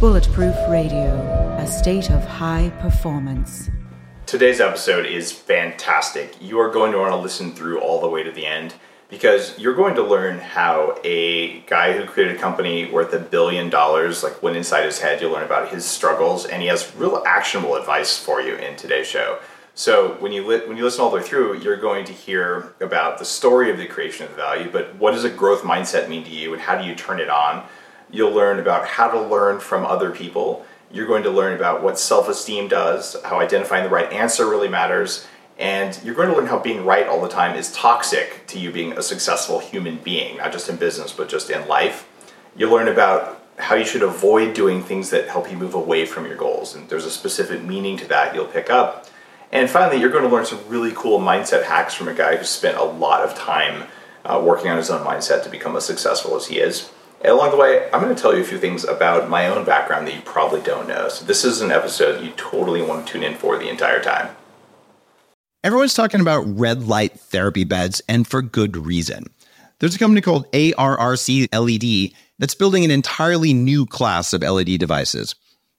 Bulletproof Radio, a state of high performance. Today's episode is fantastic. You are going to want to listen through all the way to the end because you're going to learn how a guy who created a company worth a billion dollars like went inside his head. You'll learn about his struggles, and he has real actionable advice for you in today's show. So when you when you listen all the way through, you're going to hear about the story of the creation of value, but what does a growth mindset mean to you, and how do you turn it on? You'll learn about how to learn from other people. You're going to learn about what self esteem does, how identifying the right answer really matters, and you're going to learn how being right all the time is toxic to you being a successful human being, not just in business, but just in life. You'll learn about how you should avoid doing things that help you move away from your goals, and there's a specific meaning to that you'll pick up. And finally, you're going to learn some really cool mindset hacks from a guy who spent a lot of time uh, working on his own mindset to become as successful as he is. And along the way, I'm going to tell you a few things about my own background that you probably don't know. So, this is an episode you totally want to tune in for the entire time. Everyone's talking about red light therapy beds, and for good reason. There's a company called ARRC LED that's building an entirely new class of LED devices.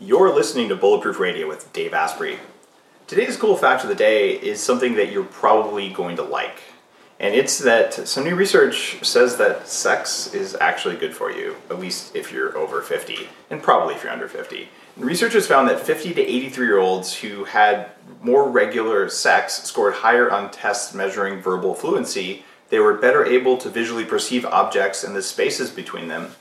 You're listening to Bulletproof Radio with Dave Asprey. Today's cool fact of the day is something that you're probably going to like. And it's that some new research says that sex is actually good for you, at least if you're over 50, and probably if you're under 50. And researchers found that 50 to 83 year olds who had more regular sex scored higher on tests measuring verbal fluency. They were better able to visually perceive objects and the spaces between them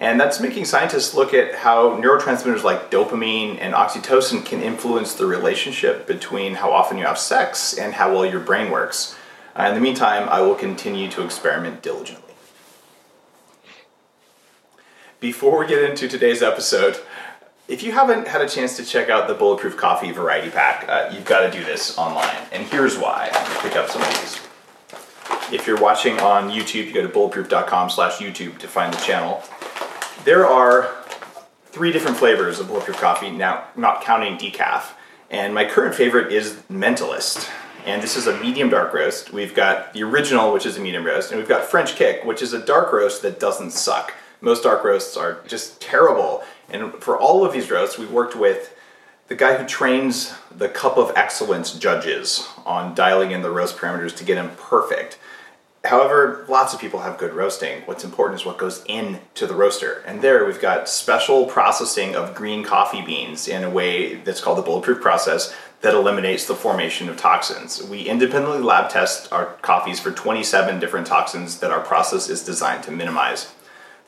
and that's making scientists look at how neurotransmitters like dopamine and oxytocin can influence the relationship between how often you have sex and how well your brain works. Uh, in the meantime, I will continue to experiment diligently. Before we get into today's episode, if you haven't had a chance to check out the Bulletproof Coffee Variety Pack, uh, you've got to do this online. And here's why. Pick up some of these. If you're watching on YouTube, you go to bulletproof.com slash YouTube to find the channel. There are three different flavors of bulletproof coffee, now not counting decaf. And my current favorite is Mentalist. And this is a medium dark roast. We've got the original, which is a medium roast, and we've got French Kick, which is a dark roast that doesn't suck. Most dark roasts are just terrible. And for all of these roasts, we worked with the guy who trains the Cup of Excellence judges on dialing in the roast parameters to get them perfect. However, lots of people have good roasting. What's important is what goes into the roaster. And there we've got special processing of green coffee beans in a way that's called the bulletproof process that eliminates the formation of toxins. We independently lab test our coffees for 27 different toxins that our process is designed to minimize.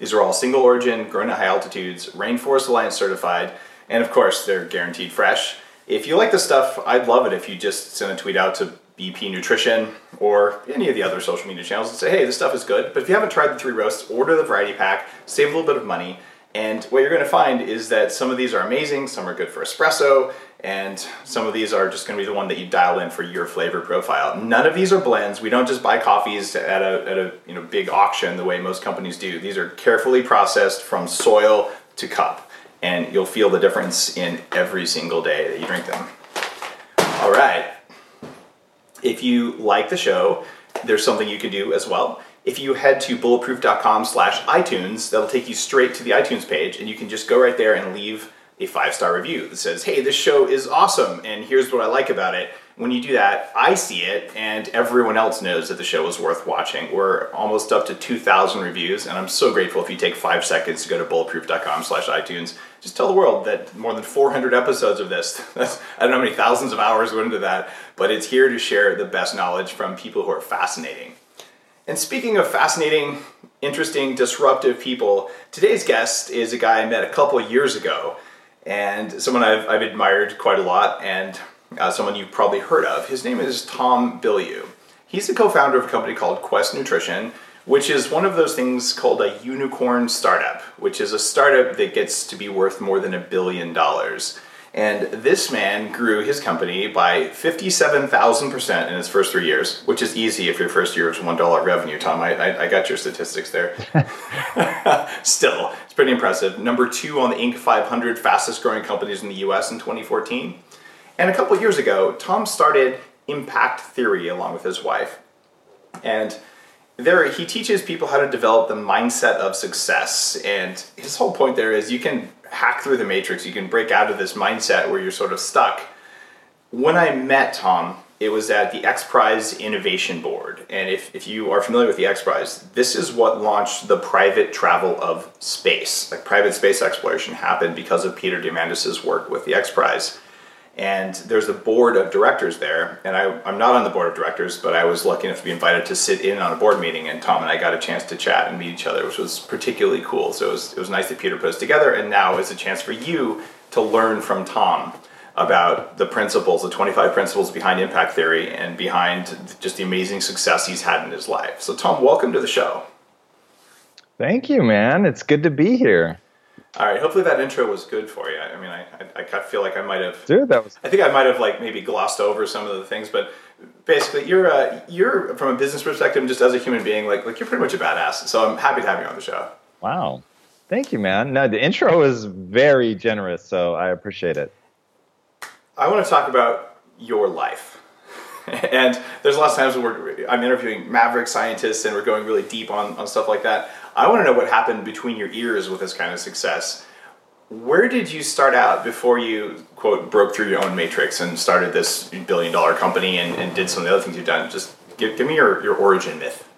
These are all single origin, grown at high altitudes, Rainforest Alliance certified, and of course, they're guaranteed fresh. If you like the stuff, I'd love it if you just send a tweet out to BP Nutrition or any of the other social media channels and say, hey, this stuff is good. But if you haven't tried the three roasts, order the variety pack, save a little bit of money. And what you're going to find is that some of these are amazing, some are good for espresso, and some of these are just going to be the one that you dial in for your flavor profile. None of these are blends. We don't just buy coffees at a, at a you know big auction the way most companies do. These are carefully processed from soil to cup, and you'll feel the difference in every single day that you drink them. All right, if you like the show, there's something you can do as well. If you head to bulletproof.com slash iTunes, that'll take you straight to the iTunes page, and you can just go right there and leave a five star review that says, Hey, this show is awesome, and here's what I like about it. When you do that, I see it, and everyone else knows that the show is worth watching. We're almost up to 2,000 reviews, and I'm so grateful if you take five seconds to go to bulletproof.com slash iTunes. Just tell the world that more than 400 episodes of this, I don't know how many thousands of hours went into that, but it's here to share the best knowledge from people who are fascinating. And speaking of fascinating, interesting, disruptive people, today's guest is a guy I met a couple years ago, and someone I've, I've admired quite a lot, and uh, someone you've probably heard of. His name is Tom Bilyeu. He's the co-founder of a company called Quest Nutrition, which is one of those things called a unicorn startup, which is a startup that gets to be worth more than a billion dollars. And this man grew his company by 57,000% in his first three years, which is easy if your first year is $1 revenue, Tom. I, I, I got your statistics there. Still, it's pretty impressive. Number two on the Inc. 500 fastest growing companies in the US in 2014. And a couple years ago, Tom started Impact Theory along with his wife. And there he teaches people how to develop the mindset of success. And his whole point there is you can hack through the matrix, you can break out of this mindset where you're sort of stuck. When I met Tom, it was at the X Prize Innovation Board. And if, if you are familiar with the X Prize, this is what launched the private travel of space. Like private space exploration happened because of Peter Diamandis' work with the X Prize and there's a board of directors there and I, am not on the board of directors but i was lucky enough to be invited to sit in on a board meeting and tom and i got a chance to chat and meet each other which was particularly cool. So it was, it was nice that peter put us together and now is a chance for you to learn from tom about the principles the 25 principles behind impact theory and behind just the amazing success he's had in his life. So tom welcome to the show. Thank you man. It's good to be here all right. Hopefully that intro was good for you. I mean, I, I, I feel like I might have. Dude, that was. I think I might have like maybe glossed over some of the things, but basically, you're uh, you're from a business perspective, just as a human being, like like you're pretty much a badass. So I'm happy to have you on the show. Wow. Thank you, man. No, the intro was very generous, so I appreciate it. I want to talk about your life. and there's a lot of times where I'm interviewing maverick scientists and we're going really deep on, on stuff like that. I want to know what happened between your ears with this kind of success. Where did you start out before you, quote, broke through your own matrix and started this billion dollar company and, and did some of the other things you've done? Just give, give me your, your origin myth.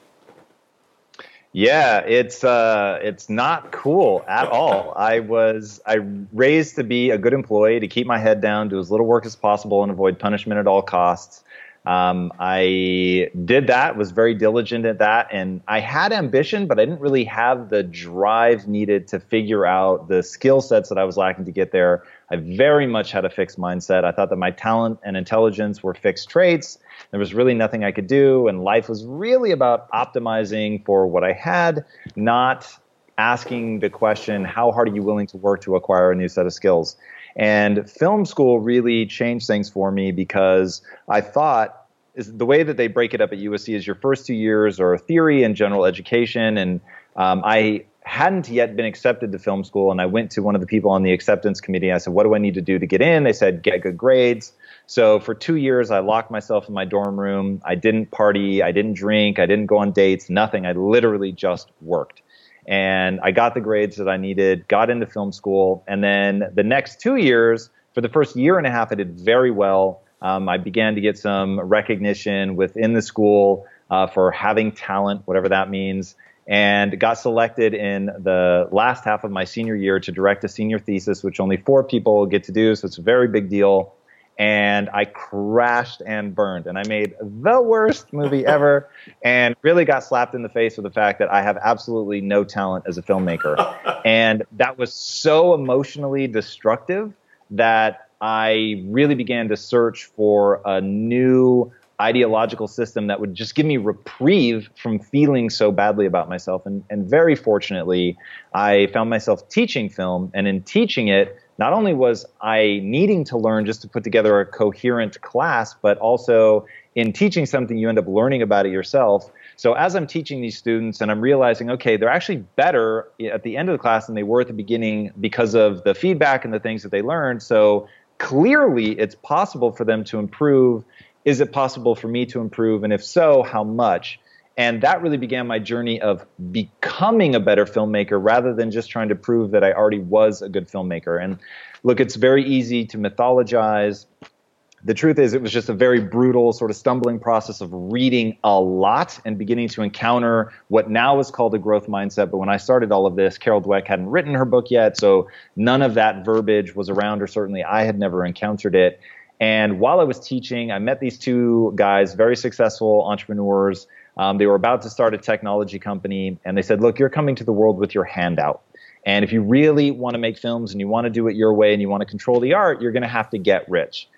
Yeah, it's uh, it's not cool at all. I was I raised to be a good employee, to keep my head down, do as little work as possible, and avoid punishment at all costs. Um, I did that, was very diligent at that, and I had ambition, but I didn't really have the drive needed to figure out the skill sets that I was lacking to get there. I very much had a fixed mindset. I thought that my talent and intelligence were fixed traits. There was really nothing I could do, and life was really about optimizing for what I had, not asking the question, how hard are you willing to work to acquire a new set of skills? And film school really changed things for me because I thought is the way that they break it up at USC is your first two years are theory and general education. And um, I hadn't yet been accepted to film school, and I went to one of the people on the acceptance committee. I said, "What do I need to do to get in?" They said, "Get good grades." So for two years, I locked myself in my dorm room. I didn't party. I didn't drink. I didn't go on dates. Nothing. I literally just worked and I got the grades that I needed, got into film school, and then the next two years, for the first year and a half, I did very well. Um, I began to get some recognition within the school uh, for having talent, whatever that means, and got selected in the last half of my senior year to direct a senior thesis, which only four people get to do, so it's a very big deal and I crashed and burned. And I made the worst movie ever and really got slapped in the face with the fact that I have absolutely no talent as a filmmaker. and that was so emotionally destructive that I really began to search for a new ideological system that would just give me reprieve from feeling so badly about myself. And, and very fortunately, I found myself teaching film, and in teaching it, not only was I needing to learn just to put together a coherent class, but also in teaching something, you end up learning about it yourself. So as I'm teaching these students and I'm realizing, okay, they're actually better at the end of the class than they were at the beginning because of the feedback and the things that they learned. So clearly it's possible for them to improve. Is it possible for me to improve? And if so, how much? And that really began my journey of becoming a better filmmaker rather than just trying to prove that I already was a good filmmaker. And look, it's very easy to mythologize. The truth is, it was just a very brutal, sort of stumbling process of reading a lot and beginning to encounter what now is called a growth mindset. But when I started all of this, Carol Dweck hadn't written her book yet, so none of that verbiage was around, or certainly I had never encountered it. And while I was teaching, I met these two guys, very successful entrepreneurs um, they were about to start a technology company, and they said, Look, you're coming to the world with your hand out. And if you really want to make films and you want to do it your way and you want to control the art, you're going to have to get rich.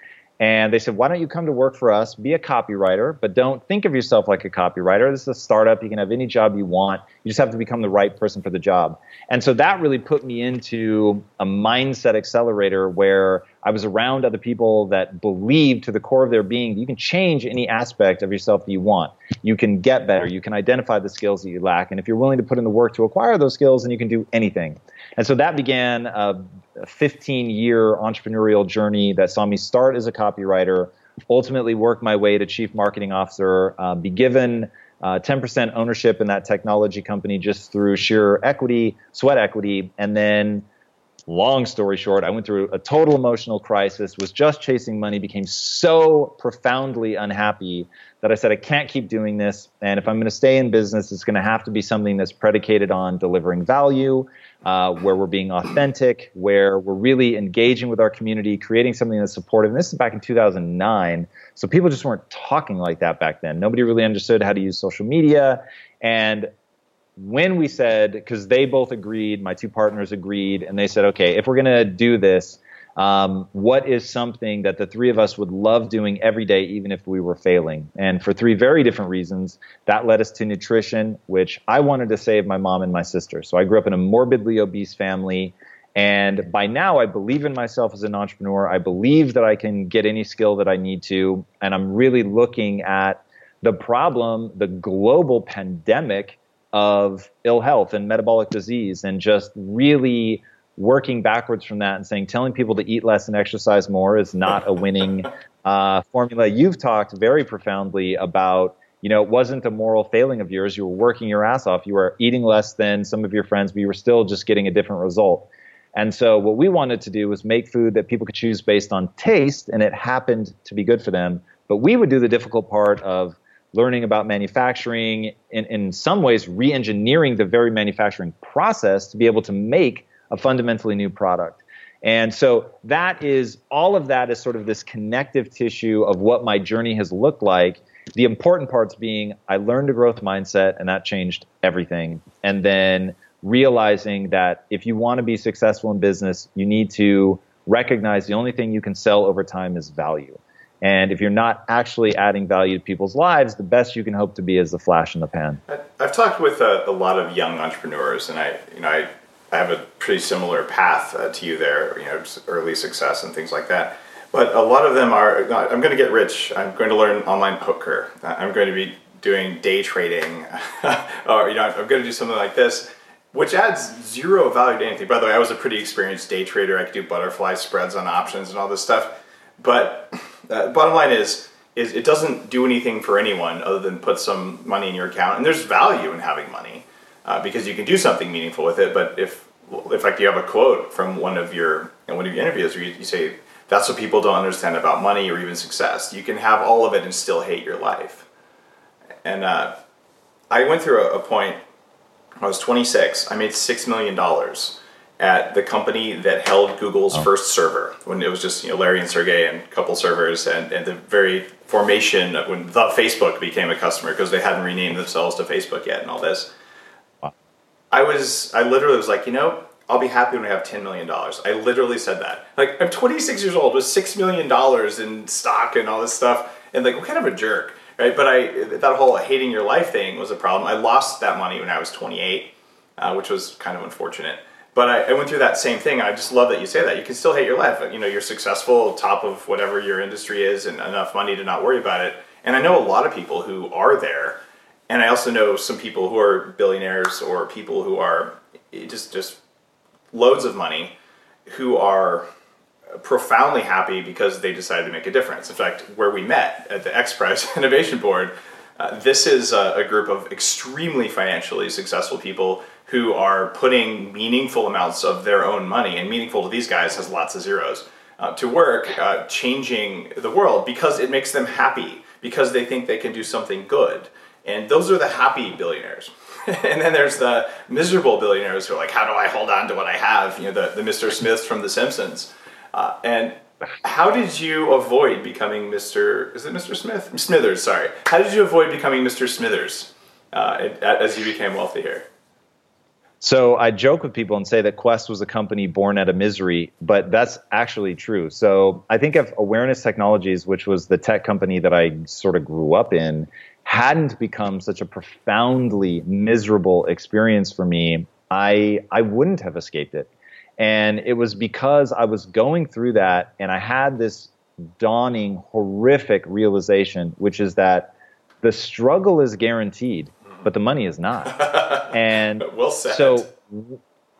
And they said, why don't you come to work for us, be a copywriter, but don't think of yourself like a copywriter. This is a startup. You can have any job you want. You just have to become the right person for the job. And so that really put me into a mindset accelerator where I was around other people that believed to the core of their being you can change any aspect of yourself that you want. You can get better. You can identify the skills that you lack. And if you're willing to put in the work to acquire those skills, then you can do anything. And so that began a 15 year entrepreneurial journey that saw me start as a copywriter, ultimately work my way to chief marketing officer, uh, be given uh, 10% ownership in that technology company just through sheer equity, sweat equity, and then long story short, I went through a total emotional crisis, was just chasing money, became so profoundly unhappy that I said, I can't keep doing this. And if I'm going to stay in business, it's going to have to be something that's predicated on delivering value, uh, where we're being authentic, where we're really engaging with our community, creating something that's supportive. And this is back in 2009. So people just weren't talking like that back then. Nobody really understood how to use social media. And when we said, because they both agreed, my two partners agreed, and they said, okay, if we're going to do this, um, what is something that the three of us would love doing every day, even if we were failing? And for three very different reasons, that led us to nutrition, which I wanted to save my mom and my sister. So I grew up in a morbidly obese family. And by now, I believe in myself as an entrepreneur. I believe that I can get any skill that I need to. And I'm really looking at the problem, the global pandemic of ill health and metabolic disease, and just really working backwards from that and saying telling people to eat less and exercise more is not a winning uh, formula. You've talked very profoundly about you know it wasn't a moral failing of yours. You were working your ass off. You were eating less than some of your friends, but you were still just getting a different result. And so what we wanted to do was make food that people could choose based on taste, and it happened to be good for them. But we would do the difficult part of learning about manufacturing, in, in some ways, re engineering the very manufacturing process to be able to make a fundamentally new product. And so that is all of that is sort of this connective tissue of what my journey has looked like. The important parts being I learned a growth mindset and that changed everything. And then realizing that if you want to be successful in business, you need to recognize the only thing you can sell over time is value. And if you're not actually adding value to people's lives, the best you can hope to be is the flash in the pan. I've talked with a, a lot of young entrepreneurs, and I, you know, I, I have a pretty similar path uh, to you there. You know, early success and things like that. But a lot of them are. I'm going to get rich. I'm going to learn online poker. I'm going to be doing day trading, or you know, I'm going to do something like this which adds zero value to anything. By the way, I was a pretty experienced day trader. I could do butterfly spreads on options and all this stuff. But uh, bottom line is, is it doesn't do anything for anyone other than put some money in your account. And there's value in having money uh, because you can do something meaningful with it. But if, in fact, you have a quote from one of your in one of your interviews where you, you say that's what people don't understand about money or even success. You can have all of it and still hate your life. And uh, I went through a, a point. I was 26. I made six million dollars at the company that held Google's oh. first server when it was just you know Larry and Sergey and a couple servers and, and the very formation of when the Facebook became a customer because they hadn't renamed themselves to Facebook yet and all this. I was I literally was like you know I'll be happy when I have ten million dollars. I literally said that. Like I'm 26 years old with six million dollars in stock and all this stuff and like what kind of a jerk right? But I that whole hating your life thing was a problem. I lost that money when I was 28, uh, which was kind of unfortunate. But I, I, went through that same thing. I just love that you say that. You can still hate your life. You know, you're successful, top of whatever your industry is, and enough money to not worry about it. And I know a lot of people who are there, and I also know some people who are billionaires or people who are just just loads of money, who are profoundly happy because they decided to make a difference. In fact, where we met at the X Prize Innovation Board, uh, this is a, a group of extremely financially successful people who are putting meaningful amounts of their own money, and meaningful to these guys has lots of zeros, uh, to work uh, changing the world because it makes them happy, because they think they can do something good. And those are the happy billionaires. and then there's the miserable billionaires who are like, how do I hold on to what I have? You know, the, the Mr. Smiths from The Simpsons. Uh, and how did you avoid becoming Mr. Is it Mr. Smith? Smithers, sorry. How did you avoid becoming Mr. Smithers uh, as you became wealthy here? So I joke with people and say that Quest was a company born out of misery, but that's actually true. So I think of Awareness Technologies, which was the tech company that I sort of grew up in, hadn't become such a profoundly miserable experience for me, I I wouldn't have escaped it. And it was because I was going through that and I had this dawning horrific realization, which is that the struggle is guaranteed, but the money is not. and well said. so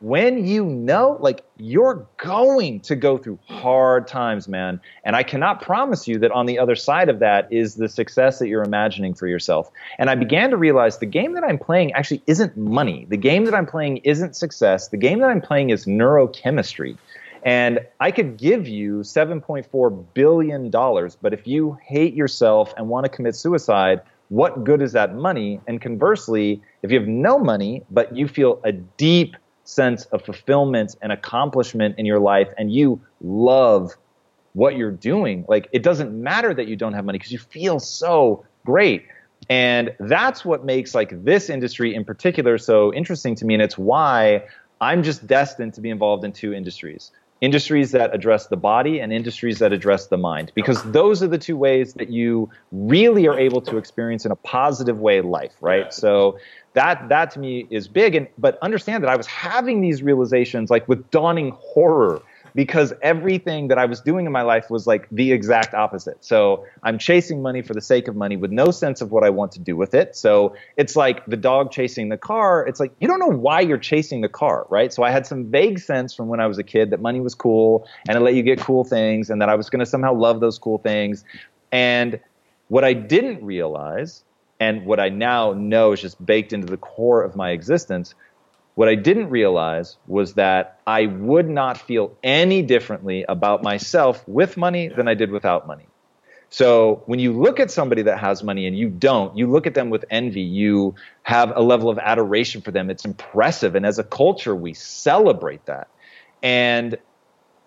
when you know, like you're going to go through hard times, man. And I cannot promise you that on the other side of that is the success that you're imagining for yourself. And I began to realize the game that I'm playing actually isn't money. The game that I'm playing isn't success. The game that I'm playing is neurochemistry. And I could give you $7.4 billion, but if you hate yourself and want to commit suicide, what good is that money? And conversely, if you have no money, but you feel a deep sense of fulfillment and accomplishment in your life and you love what you're doing, like it doesn't matter that you don't have money because you feel so great. And that's what makes like this industry in particular so interesting to me. And it's why I'm just destined to be involved in two industries industries that address the body and industries that address the mind because those are the two ways that you really are able to experience in a positive way life right so that that to me is big and but understand that i was having these realizations like with dawning horror because everything that I was doing in my life was like the exact opposite. So I'm chasing money for the sake of money with no sense of what I want to do with it. So it's like the dog chasing the car. It's like you don't know why you're chasing the car, right? So I had some vague sense from when I was a kid that money was cool and it let you get cool things and that I was going to somehow love those cool things. And what I didn't realize and what I now know is just baked into the core of my existence what I didn't realize was that I would not feel any differently about myself with money than I did without money. So when you look at somebody that has money and you don't, you look at them with envy. You have a level of adoration for them. It's impressive. And as a culture, we celebrate that. And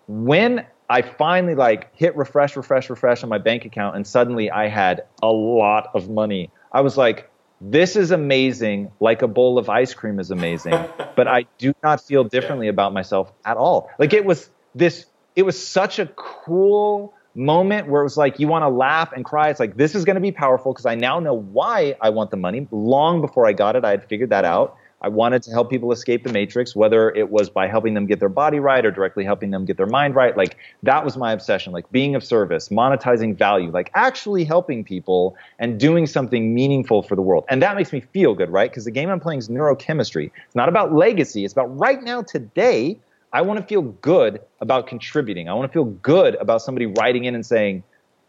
when I finally like hit refresh, refresh, refresh on my bank account, and suddenly I had a lot of money, I was like, this is amazing, like a bowl of ice cream is amazing, but I do not feel differently about myself at all. Like it was this, it was such a cool moment where it was like you want to laugh and cry. It's like this is going to be powerful because I now know why I want the money. Long before I got it, I had figured that out. I wanted to help people escape the matrix, whether it was by helping them get their body right or directly helping them get their mind right. Like that was my obsession, like being of service, monetizing value, like actually helping people and doing something meaningful for the world. And that makes me feel good, right? Because the game I'm playing is neurochemistry. It's not about legacy. It's about right now, today, I want to feel good about contributing. I want to feel good about somebody writing in and saying,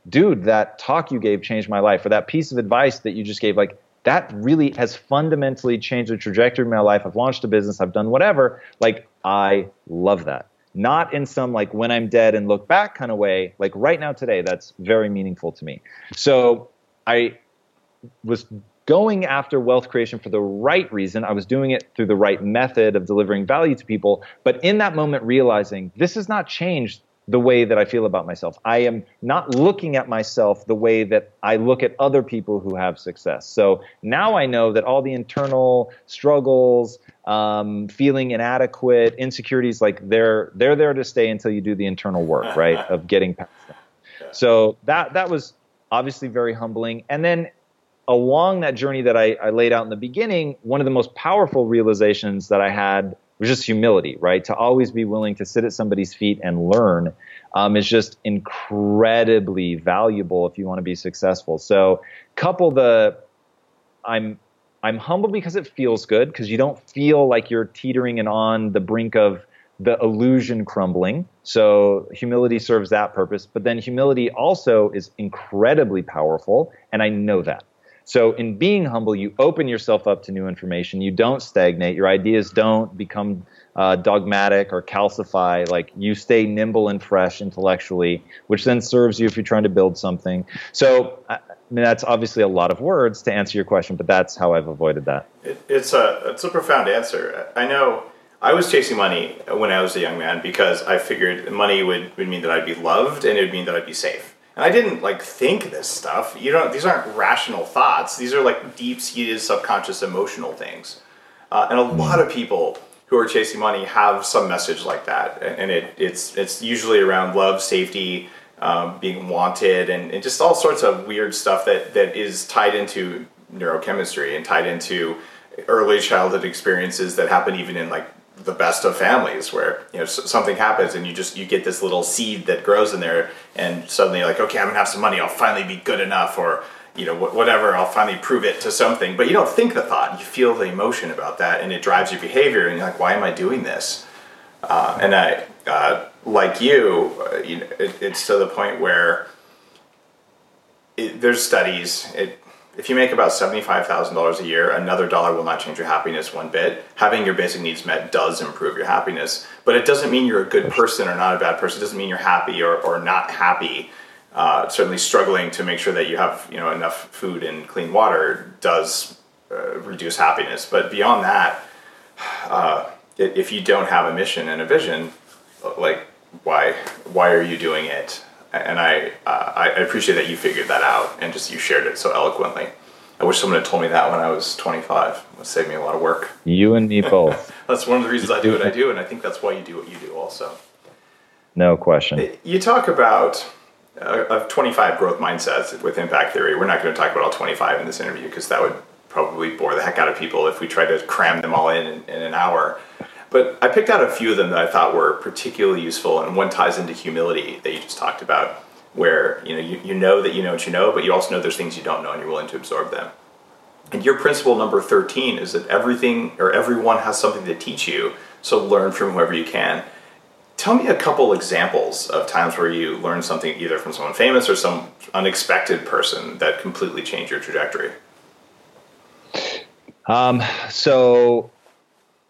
dude, that talk you gave changed my life, or that piece of advice that you just gave, like, that really has fundamentally changed the trajectory of my life. I've launched a business, I've done whatever. Like, I love that. Not in some like when I'm dead and look back kind of way. Like right now, today, that's very meaningful to me. So I was going after wealth creation for the right reason. I was doing it through the right method of delivering value to people. But in that moment, realizing this has not changed the way that I feel about myself. I am not looking at myself the way that I look at other people who have success. So now I know that all the internal struggles, um, feeling inadequate, insecurities, like they're they're there to stay until you do the internal work, right, of getting past them. So that that was obviously very humbling. And then along that journey that I, I laid out in the beginning, one of the most powerful realizations that I had was just humility, right? To always be willing to sit at somebody's feet and learn um, is just incredibly valuable if you want to be successful. So, couple the I'm I'm humble because it feels good because you don't feel like you're teetering and on the brink of the illusion crumbling. So humility serves that purpose. But then humility also is incredibly powerful, and I know that. So, in being humble, you open yourself up to new information. You don't stagnate. Your ideas don't become uh, dogmatic or calcify. Like you stay nimble and fresh intellectually, which then serves you if you're trying to build something. So, I mean, that's obviously a lot of words to answer your question, but that's how I've avoided that. It, it's a it's a profound answer. I know. I was chasing money when I was a young man because I figured money would, would mean that I'd be loved and it would mean that I'd be safe. And I didn't like think this stuff. You know, these aren't rational thoughts. These are like deep seated subconscious emotional things. Uh, and a lot of people who are chasing money have some message like that, and it, it's it's usually around love, safety, um, being wanted, and, and, just all sorts of weird stuff that that is tied into neurochemistry and tied into early childhood experiences that happen even in like the best of families where you know something happens and you just you get this little seed that grows in there and suddenly you're like okay i'm gonna have some money. I'll finally be good enough or you know whatever i'll finally prove it to something. But you don't think the thought. You feel the emotion about that and it drives your behavior and you're like why am i doing this? Uh, and i uh, like you, uh, you know, it, it's to the point where it, there's studies it if you make about $75,000 a year, another dollar will not change your happiness one bit. Having your basic needs met does improve your happiness, but it doesn't mean you're a good person or not a bad person. It doesn't mean you're happy or, or not happy. Uh, certainly struggling to make sure that you have you know enough food and clean water does uh, reduce happiness. But beyond that, uh, if you don't have a mission and a vision, like why why are you doing it? And I uh, I appreciate that you figured that out and just you shared it so eloquently. I wish someone had told me that when I was 25. It would save me a lot of work. You and me both. that's one of the reasons I do what I do, and I think that's why you do what you do also. No question. You talk about uh, of 25 growth mindsets with impact theory. We're not going to talk about all 25 in this interview because that would probably bore the heck out of people if we tried to cram them all in in, in an hour. But I picked out a few of them that I thought were particularly useful, and one ties into humility that you just talked about, where you know you, you know that you know what you know, but you also know there's things you don't know and you're willing to absorb them. And your principle number 13 is that everything or everyone has something to teach you, so learn from whoever you can. Tell me a couple examples of times where you learned something either from someone famous or some unexpected person that completely changed your trajectory. Um, so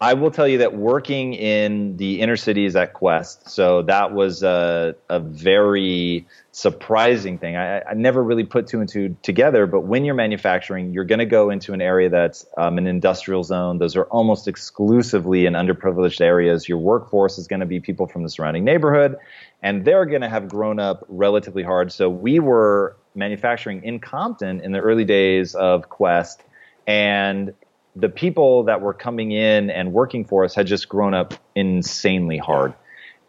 I will tell you that working in the inner cities at Quest, so that was a, a very surprising thing. I, I, never really put two and two together, but when you're manufacturing, you're going to go into an area that's um, an industrial zone. Those are almost exclusively in underprivileged areas. Your workforce is going to be people from the surrounding neighborhood, and they're going to have grown up relatively hard. So we were manufacturing in Compton in the early days of Quest, and the people that were coming in and working for us had just grown up insanely hard.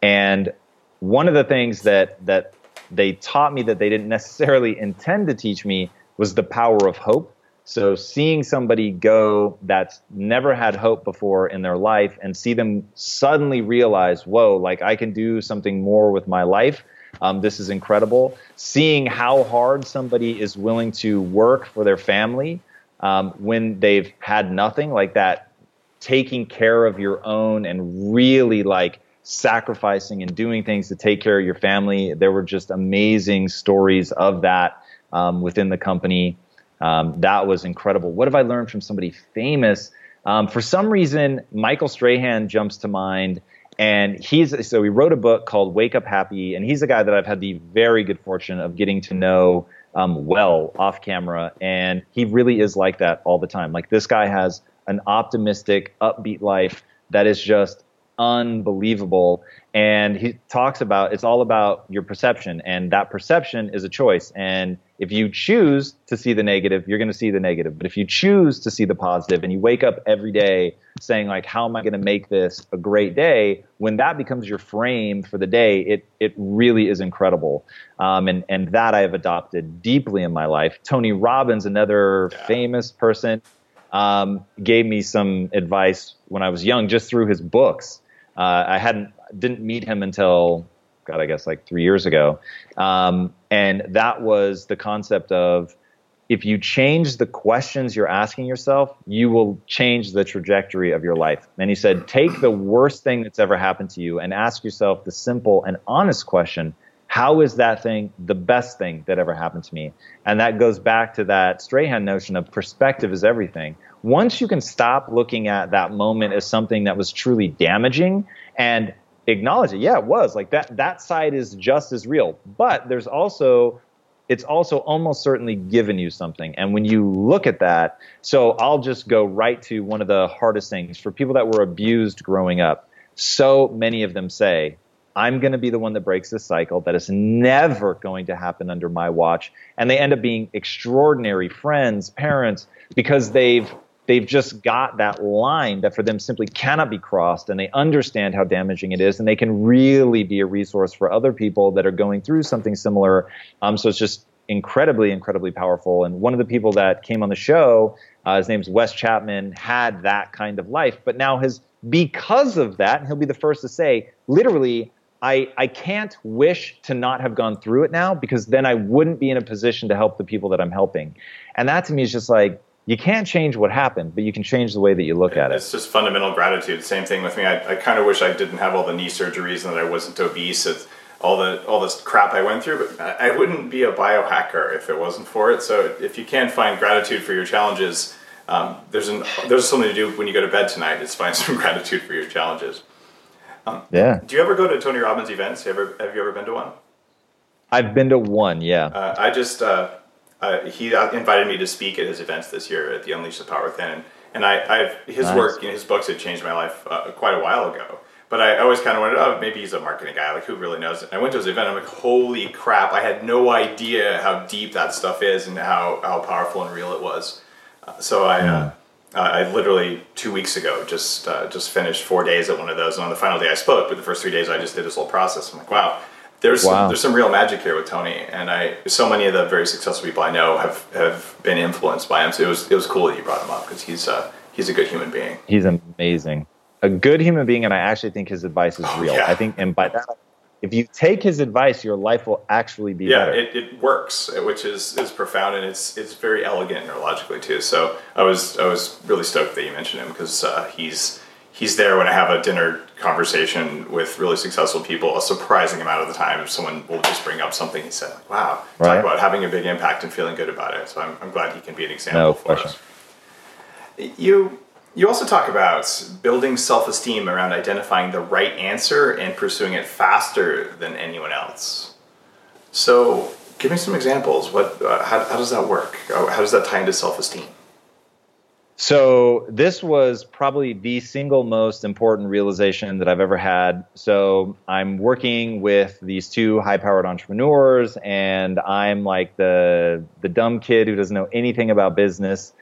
And one of the things that that they taught me that they didn't necessarily intend to teach me was the power of hope. So seeing somebody go that's never had hope before in their life and see them suddenly realize, whoa, like I can do something more with my life. Um, this is incredible. Seeing how hard somebody is willing to work for their family um, when they've had nothing like that taking care of your own and really like sacrificing and doing things to take care of your family. There were just amazing stories of that um, within the company. Um, that was incredible. What have i learned from somebody famous? Um, for some reason michael strahan jumps to mind and he's so he wrote a book called wake up happy and he's a guy that i've had the very good fortune of getting to know um, well off camera, and he really is like that all the time. Like this guy has an optimistic, upbeat life that is just unbelievable. And he talks about it's all about your perception, and that perception is a choice. And if you choose to see the negative, you're going to see the negative. But if you choose to see the positive, and you wake up every day saying like, "How am I going to make this a great day?" When that becomes your frame for the day, it it really is incredible. Um, and and that I have adopted deeply in my life. Tony Robbins, another yeah. famous person, um, gave me some advice when I was young, just through his books. Uh, I hadn't didn't meet him until God, I guess like three years ago, um, and that was the concept of if you change the questions you're asking yourself, you will change the trajectory of your life. And he said, take the worst thing that's ever happened to you and ask yourself the simple and honest question how is that thing the best thing that ever happened to me? And that goes back to that Strahan notion of perspective is everything. Once you can stop looking at that moment as something that was truly damaging and acknowledge it, yeah, it was like that. That side is just as real, but there's also it's also almost certainly given you something. And when you look at that, so I'll just go right to one of the hardest things for people that were abused growing up. So many of them say, I'm going to be the one that breaks this cycle. That is never going to happen under my watch. And they end up being extraordinary friends, parents, because they've they've just got that line that for them simply cannot be crossed and they understand how damaging it is and they can really be a resource for other people that are going through something similar um, so it's just incredibly incredibly powerful and one of the people that came on the show uh, his name's wes chapman had that kind of life but now has because of that and he'll be the first to say literally I, I can't wish to not have gone through it now because then I wouldn't be in a position to help the people that I'm helping. And that to me is just like, you can't change what happened, but you can change the way that you look at it. It's just fundamental gratitude. Same thing with me. I, I kind of wish I didn't have all the knee surgeries and that I wasn't obese. It's all the all this crap I went through, but I, wouldn't be a biohacker if it wasn't for it. So if you can't find gratitude for your challenges, um, there's an there's something to do when you go to bed tonight. Is find some gratitude for your challenges. Um, yeah. Do you ever go to Tony Robbins events? Have you ever, have you ever been to one? I've been to one. Yeah. Uh, I just uh, uh, he invited me to speak at his events this year at the Unleash the Power Within, and, I, I've his nice. work, you know, his books had changed my life uh, quite a while ago. But I always kind of wondered, oh, maybe he's a marketing guy. Like, who really knows? And I went to his event. I'm like, holy crap! I had no idea how deep that stuff is and how, how powerful and real it was. Uh, so I, uh, uh, I literally two weeks ago just uh, just finished four days at one of those. And on the final day, I spoke. But the first three days, I just did this whole process. I'm like, wow, there's wow. some, there's some real magic here with Tony, and I so many of the very successful people I know have have been influenced by him. So it was it was cool that you brought him up because he's uh, he's a good human being. He's amazing, a good human being, and I actually think his advice is oh, real. Yeah. I think, and by that, if you take his advice, your life will actually be yeah, better. Yeah, it, it works, which is is profound, and it's it's very elegant neurologically too. So I was I was really stoked that you mentioned him because uh, he's he's there when I have a dinner conversation with really successful people. A surprising amount of the time, someone will just bring up something he said, like, "Wow, right. talk about having a big impact and feeling good about it." So I'm, I'm glad he can be an example no for question. us. You you also talk about building self esteem around identifying the right answer and pursuing it faster than anyone else. So, give me some examples. What, uh, how, how does that work? How does that tie into self esteem? So this was probably the single most important realization that I've ever had. So I'm working with these two high-powered entrepreneurs, and I'm like the the dumb kid who doesn't know anything about business.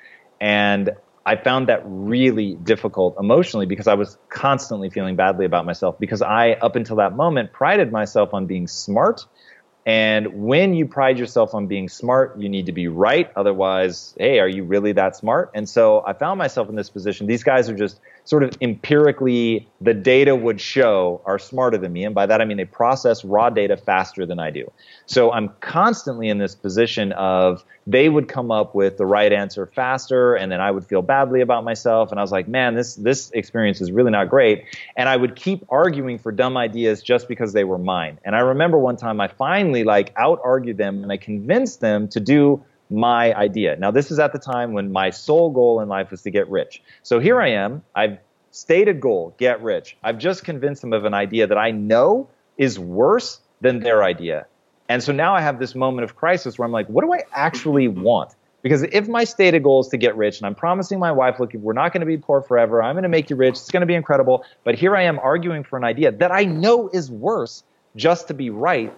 And I found that really difficult emotionally because I was constantly feeling badly about myself because I, up until that moment, prided myself on being smart and when you pride yourself on being smart, you need to be right. Otherwise, hey, are you really that smart? And so I found myself in this position. These guys are just sort of empirically, the data would show are smarter than me. And by that, I mean they process raw data faster than I do. So I'm constantly in this position of they would come up with the right answer faster. And then I would feel badly about myself. And I was like, man, this, this experience is really not great. And I would keep arguing for dumb ideas just because they were mine. And I remember one time I finally like out argued them and I convinced them to do my idea. Now, this is at the time when my sole goal in life was to get rich. So here I am. I've stated goal, get rich. I've just convinced them of an idea that I know is worse than their idea. And so now I have this moment of crisis where I'm like, what do I actually want? Because if my stated goal is to get rich and I'm promising my wife, look, we're not going to be poor forever, I'm going to make you rich, it's going to be incredible. But here I am arguing for an idea that I know is worse just to be right.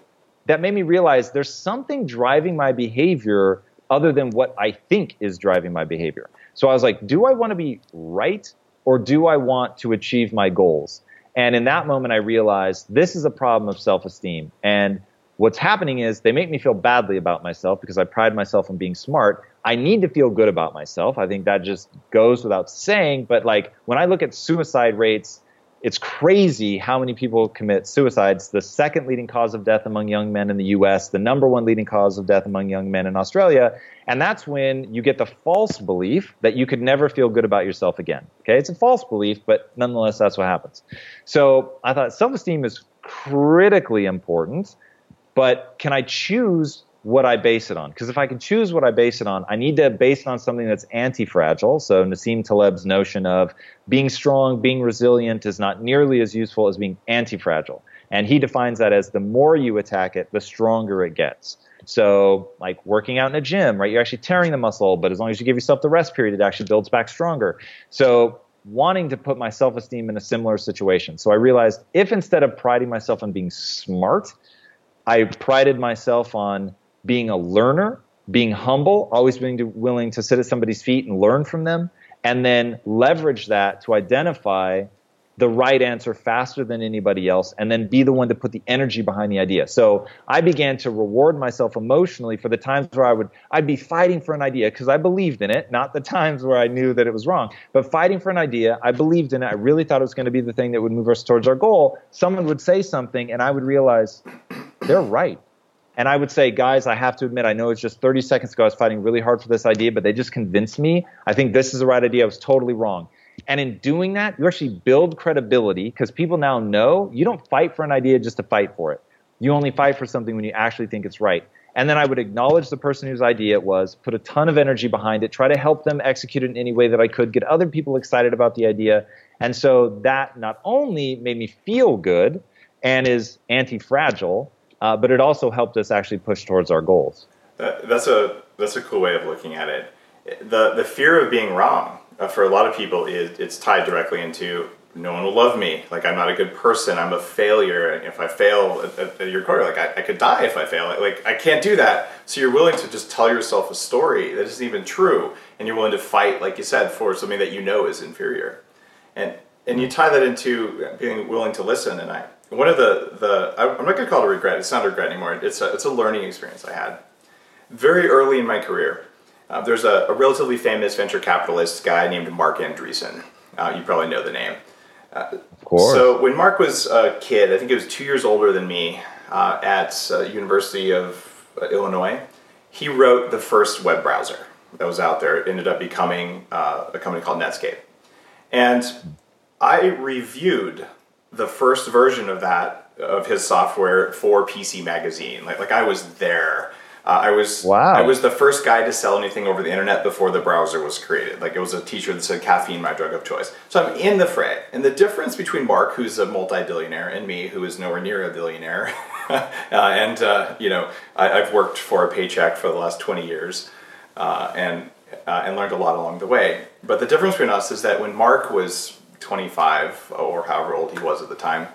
That made me realize there's something driving my behavior other than what I think is driving my behavior. So I was like, do I want to be right or do I want to achieve my goals? And in that moment, I realized this is a problem of self esteem. And what's happening is they make me feel badly about myself because I pride myself on being smart. I need to feel good about myself. I think that just goes without saying. But like when I look at suicide rates it's crazy how many people commit suicides. The second leading cause of death among young men in the US, the number one leading cause of death among young men in Australia. And that's when you get the false belief that you could never feel good about yourself again. Okay, it's a false belief, but nonetheless, that's what happens. So I thought self esteem is critically important, but can I choose what I base it on. Because if I can choose what I base it on, I need to base it on something that's anti fragile. So Nassim Taleb's notion of being strong, being resilient is not nearly as useful as being anti fragile. And he defines that as the more you attack it, the stronger it gets. So, like working out in a gym, right? You're actually tearing the muscle, but as long as you give yourself the rest period, it actually builds back stronger. So, wanting to put my self esteem in a similar situation. So, I realized if instead of priding myself on being smart, I prided myself on being a learner, being humble, always being to, willing to sit at somebody's feet and learn from them, and then leverage that to identify the right answer faster than anybody else and then be the one to put the energy behind the idea. So I began to reward myself emotionally for the times where I would I'd be fighting for an idea because I believed in it, not the times where I knew that it was wrong, but fighting for an idea, I believed in it. I really thought it was going to be the thing that would move us towards our goal. Someone would say something and I would realize they're right. And I would say, guys, I have to admit, I know it's just 30 seconds ago I was fighting really hard for this idea, but they just convinced me. I think this is the right idea. I was totally wrong. And in doing that, you actually build credibility because people now know you don't fight for an idea just to fight for it. You only fight for something when you actually think it's right. And then I would acknowledge the person whose idea it was, put a ton of energy behind it, try to help them execute it in any way that I could, get other people excited about the idea. And so that not only made me feel good and is anti fragile, uh, but it also helped us actually push towards our goals. That, that's a that's a cool way of looking at it. The the fear of being wrong uh, for a lot of people is it's tied directly into no one will love me. Like I'm not a good person. I'm a failure. If I fail at, at your career, like I, I, could die if I fail. Like I can't do that. So you're willing to just tell yourself a story that isn't even true, and you're willing to fight, like you said, for something that you know is inferior. And and you tie that into being willing to listen. And I one of the the I'm not going to call it a regret. It's not a regret anymore. It's a it's a learning experience I had very early in my career. Uh, there's a, a, relatively famous venture capitalist guy named Marc Andreessen. Uh, you probably know the name. Uh, of course. So when Mark was a kid, I think he was two years older than me uh, at uh, University of uh, Illinois. He wrote the first web browser that was out there. It ended up becoming a company called Netscape, and I reviewed the first version of that of his software for PC Magazine. Like like I was there. Uh, I was wow. I was the first guy to sell anything over the internet before the browser was created. Like it was a T-shirt that said "Caffeine, my drug of choice." So I'm in the fray, and the difference between Mark, who's a multi-billionaire, and me, who is nowhere near a billionaire, uh, and uh, you know, I, have worked for a paycheck for the last twenty years, uh, and uh, and learned a lot along the way. But the difference between us is that when Mark was 25 or however old he was at the time,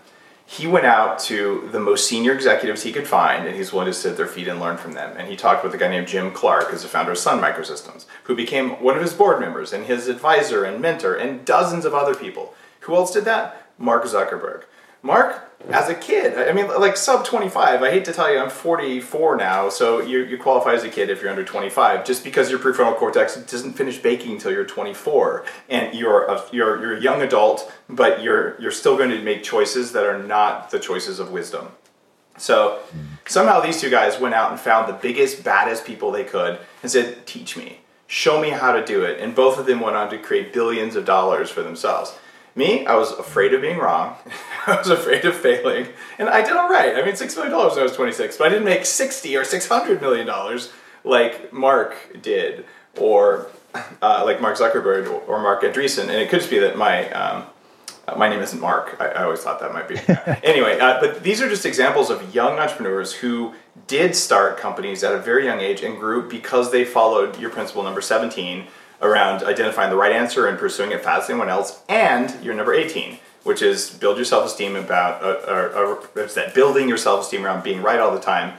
he went out to the most senior executives he could find and he's willing to sit at their feet and learn from them. And he talked with a guy named Jim Clark, who's the founder of Sun Microsystems, who became one of his board members and his advisor and mentor and dozens of other people. Who else did that? Mark Zuckerberg. Mark, as a kid, I mean, like sub 25, I hate to tell you, I'm 44 now, so you, you qualify as a kid if you're under 25, just because your prefrontal cortex doesn't finish baking until you're 24. And you're a, you're, you're a young adult, but you're, you're still going to make choices that are not the choices of wisdom. So somehow these two guys went out and found the biggest, baddest people they could and said, Teach me, show me how to do it. And both of them went on to create billions of dollars for themselves. Me, I was afraid of being wrong. I was afraid of failing, and I did all right. I made six million dollars when I was 26, but I didn't make 60 or 600 million dollars like Mark did, or uh, like Mark Zuckerberg or Marc Andreessen. And it could just be that my um, uh, my name isn't Mark. I, I, always thought that might be. anyway, uh, but these are just examples of young entrepreneurs who did start companies at a very young age and grew because they followed your principle number 17 around identifying the right answer and pursuing it faster than anyone else, and you're number 18, which is build your self-esteem about, or, or, it's that building your self-esteem around being right all the time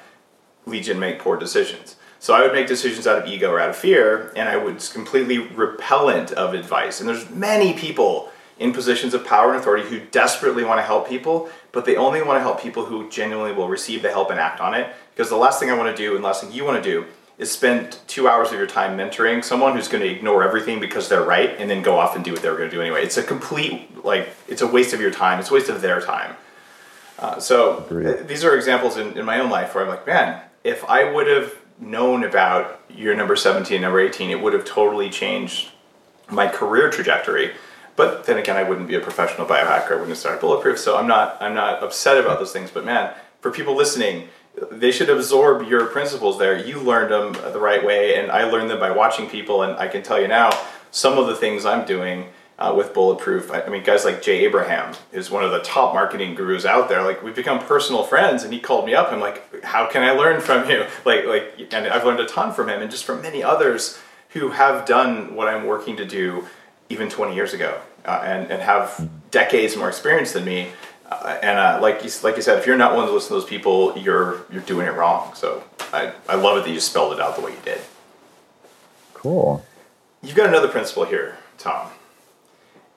leads you to make poor decisions. So I would make decisions out of ego or out of fear, and I was completely repellent of advice. And there's many people in positions of power and authority who desperately want to help people, but they only want to help people who genuinely will receive the help and act on it. Because the last thing I want to do, and the last thing you want to do, is spend two hours of your time mentoring someone who's going to ignore everything because they're right and then go off and do what they were going to do anyway. It's a complete, like, it's a waste of your time. It's a waste of their time. Uh, so th- these are examples in, in my own life where I'm like, man, if I would have known about your number 17, number 18, it would have totally changed my career trajectory. But then again, I wouldn't be a professional biohacker. I wouldn't have started Bulletproof. So I'm not, I'm not upset about those things. But man, for people listening, they should absorb your principles there. You learned them the right way, and I learned them by watching people. And I can tell you now, some of the things I'm doing uh, with Bulletproof. I, I, mean, guys like Jay Abraham is one of the top marketing gurus out there. Like we've become personal friends, and he called me up. I'm like, how can I learn from you? Like, like, and I've learned a ton from him, and just from many others who have done what I'm working to do even 20 years ago, uh, and and have decades more experience than me. Uh, and uh, like you, like you said, if you're not one to listen to those people, you're you're doing it wrong. So I, I love it that you spelled it out the way you did. Cool. You've got another principle here Tom.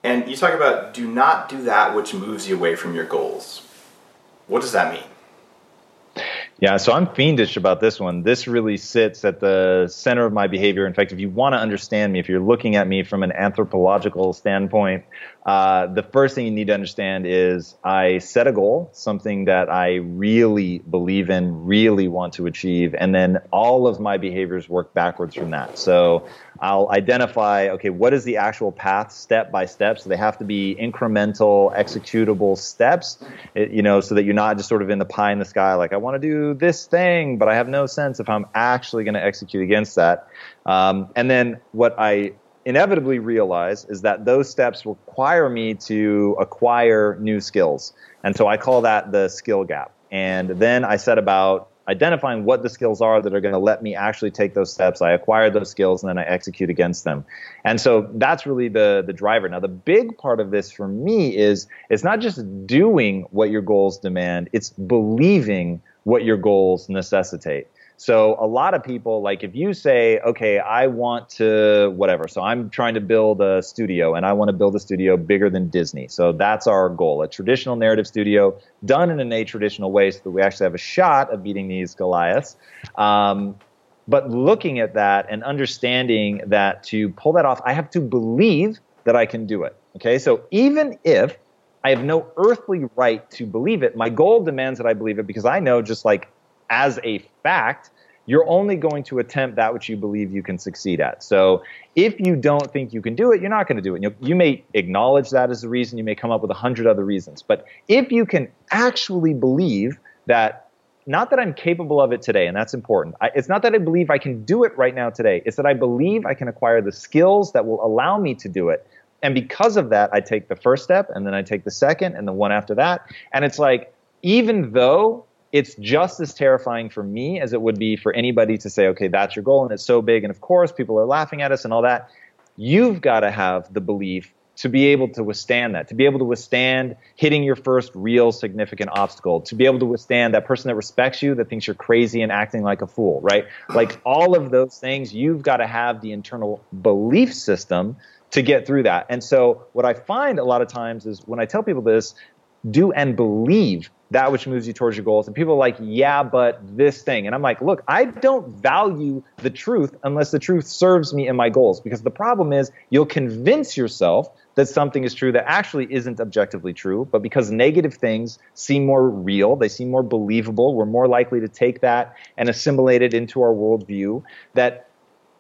And you talk about do not do that which moves you away from your goals. What does that mean? Yeah, so I'm fiendish about this one. This really sits at the center of my behavior. In fact, if you want to understand me, if you're looking at me from an anthropological standpoint, uh, the first thing you need to understand is I set a goal, something that I really believe in, really want to achieve, and then all of my behaviors work backwards from that. So I'll identify, okay, what is the actual path step by step? So they have to be incremental, executable steps, you know, so that you're not just sort of in the pie in the sky, like I want to do this thing, but I have no sense if I'm actually going to execute against that. Um, and then what I inevitably realize is that those steps require me to acquire new skills. And so I call that the skill gap. And then I set about identifying what the skills are that are going to let me actually take those steps. I acquire those skills and then I execute against them. And so that's really the the driver. Now the big part of this for me is it's not just doing what your goals demand, it's believing what your goals necessitate. So a lot of people, like if you say, okay, I want to whatever, so I'm trying to build a studio and I want to build a studio bigger than Disney. So that's our goal, a traditional narrative studio done in an a traditional way so that we actually have a shot of beating these Goliaths. Um, but looking at that and understanding that to pull that off, I have to believe that I can do it. Okay, so even if I have no earthly right to believe it, my goal demands that I believe it because I know just like as a fact, you're only going to attempt that which you believe you can succeed at. So if you don't think you can do it, you're not going to do it. You, you may acknowledge that as a reason. You may come up with a hundred other reasons. But if you can actually believe that, not that I'm capable of it today, and that's important. I, it's not that I believe I can do it right now today. It's that I believe I can acquire the skills that will allow me to do it. And because of that, I take the first step, and then I take the second, and the one after that. And it's like, even though it's just as terrifying for me as it would be for anybody to say, okay, that's your goal and it's so big. And of course, people are laughing at us and all that. You've got to have the belief to be able to withstand that, to be able to withstand hitting your first real significant obstacle, to be able to withstand that person that respects you that thinks you're crazy and acting like a fool, right? Like all of those things, you've got to have the internal belief system to get through that. And so, what I find a lot of times is when I tell people this, do and believe that which moves you towards your goals. And people are like, yeah, but this thing. And I'm like, look, I don't value the truth unless the truth serves me in my goals. Because the problem is you'll convince yourself that something is true that actually isn't objectively true. But because negative things seem more real, they seem more believable, we're more likely to take that and assimilate it into our worldview. That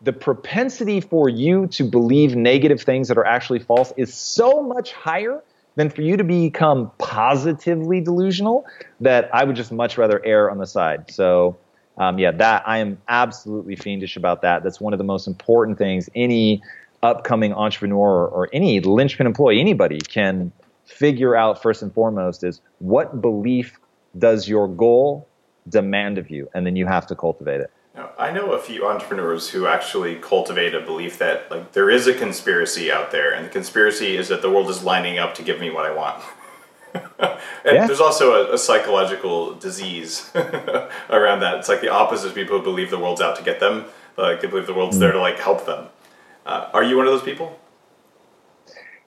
the propensity for you to believe negative things that are actually false is so much higher than for you to become positively delusional that I would just much rather err on the side. So, um, yeah, that I am absolutely fiendish about that. That's one of the most important things any upcoming entrepreneur or any linchpin employee, anybody can figure out first and foremost is what belief does your goal demand of you? And then you have to cultivate it. Now, I know a few entrepreneurs who actually cultivate a belief that like there is a conspiracy out there, and the conspiracy is that the world is lining up to give me what I want. and yeah. there's also a, a psychological disease around that. It's like the opposite of people who believe the world's out to get them. Like they believe the world's mm. there to like help them. Uh, are you one of those people?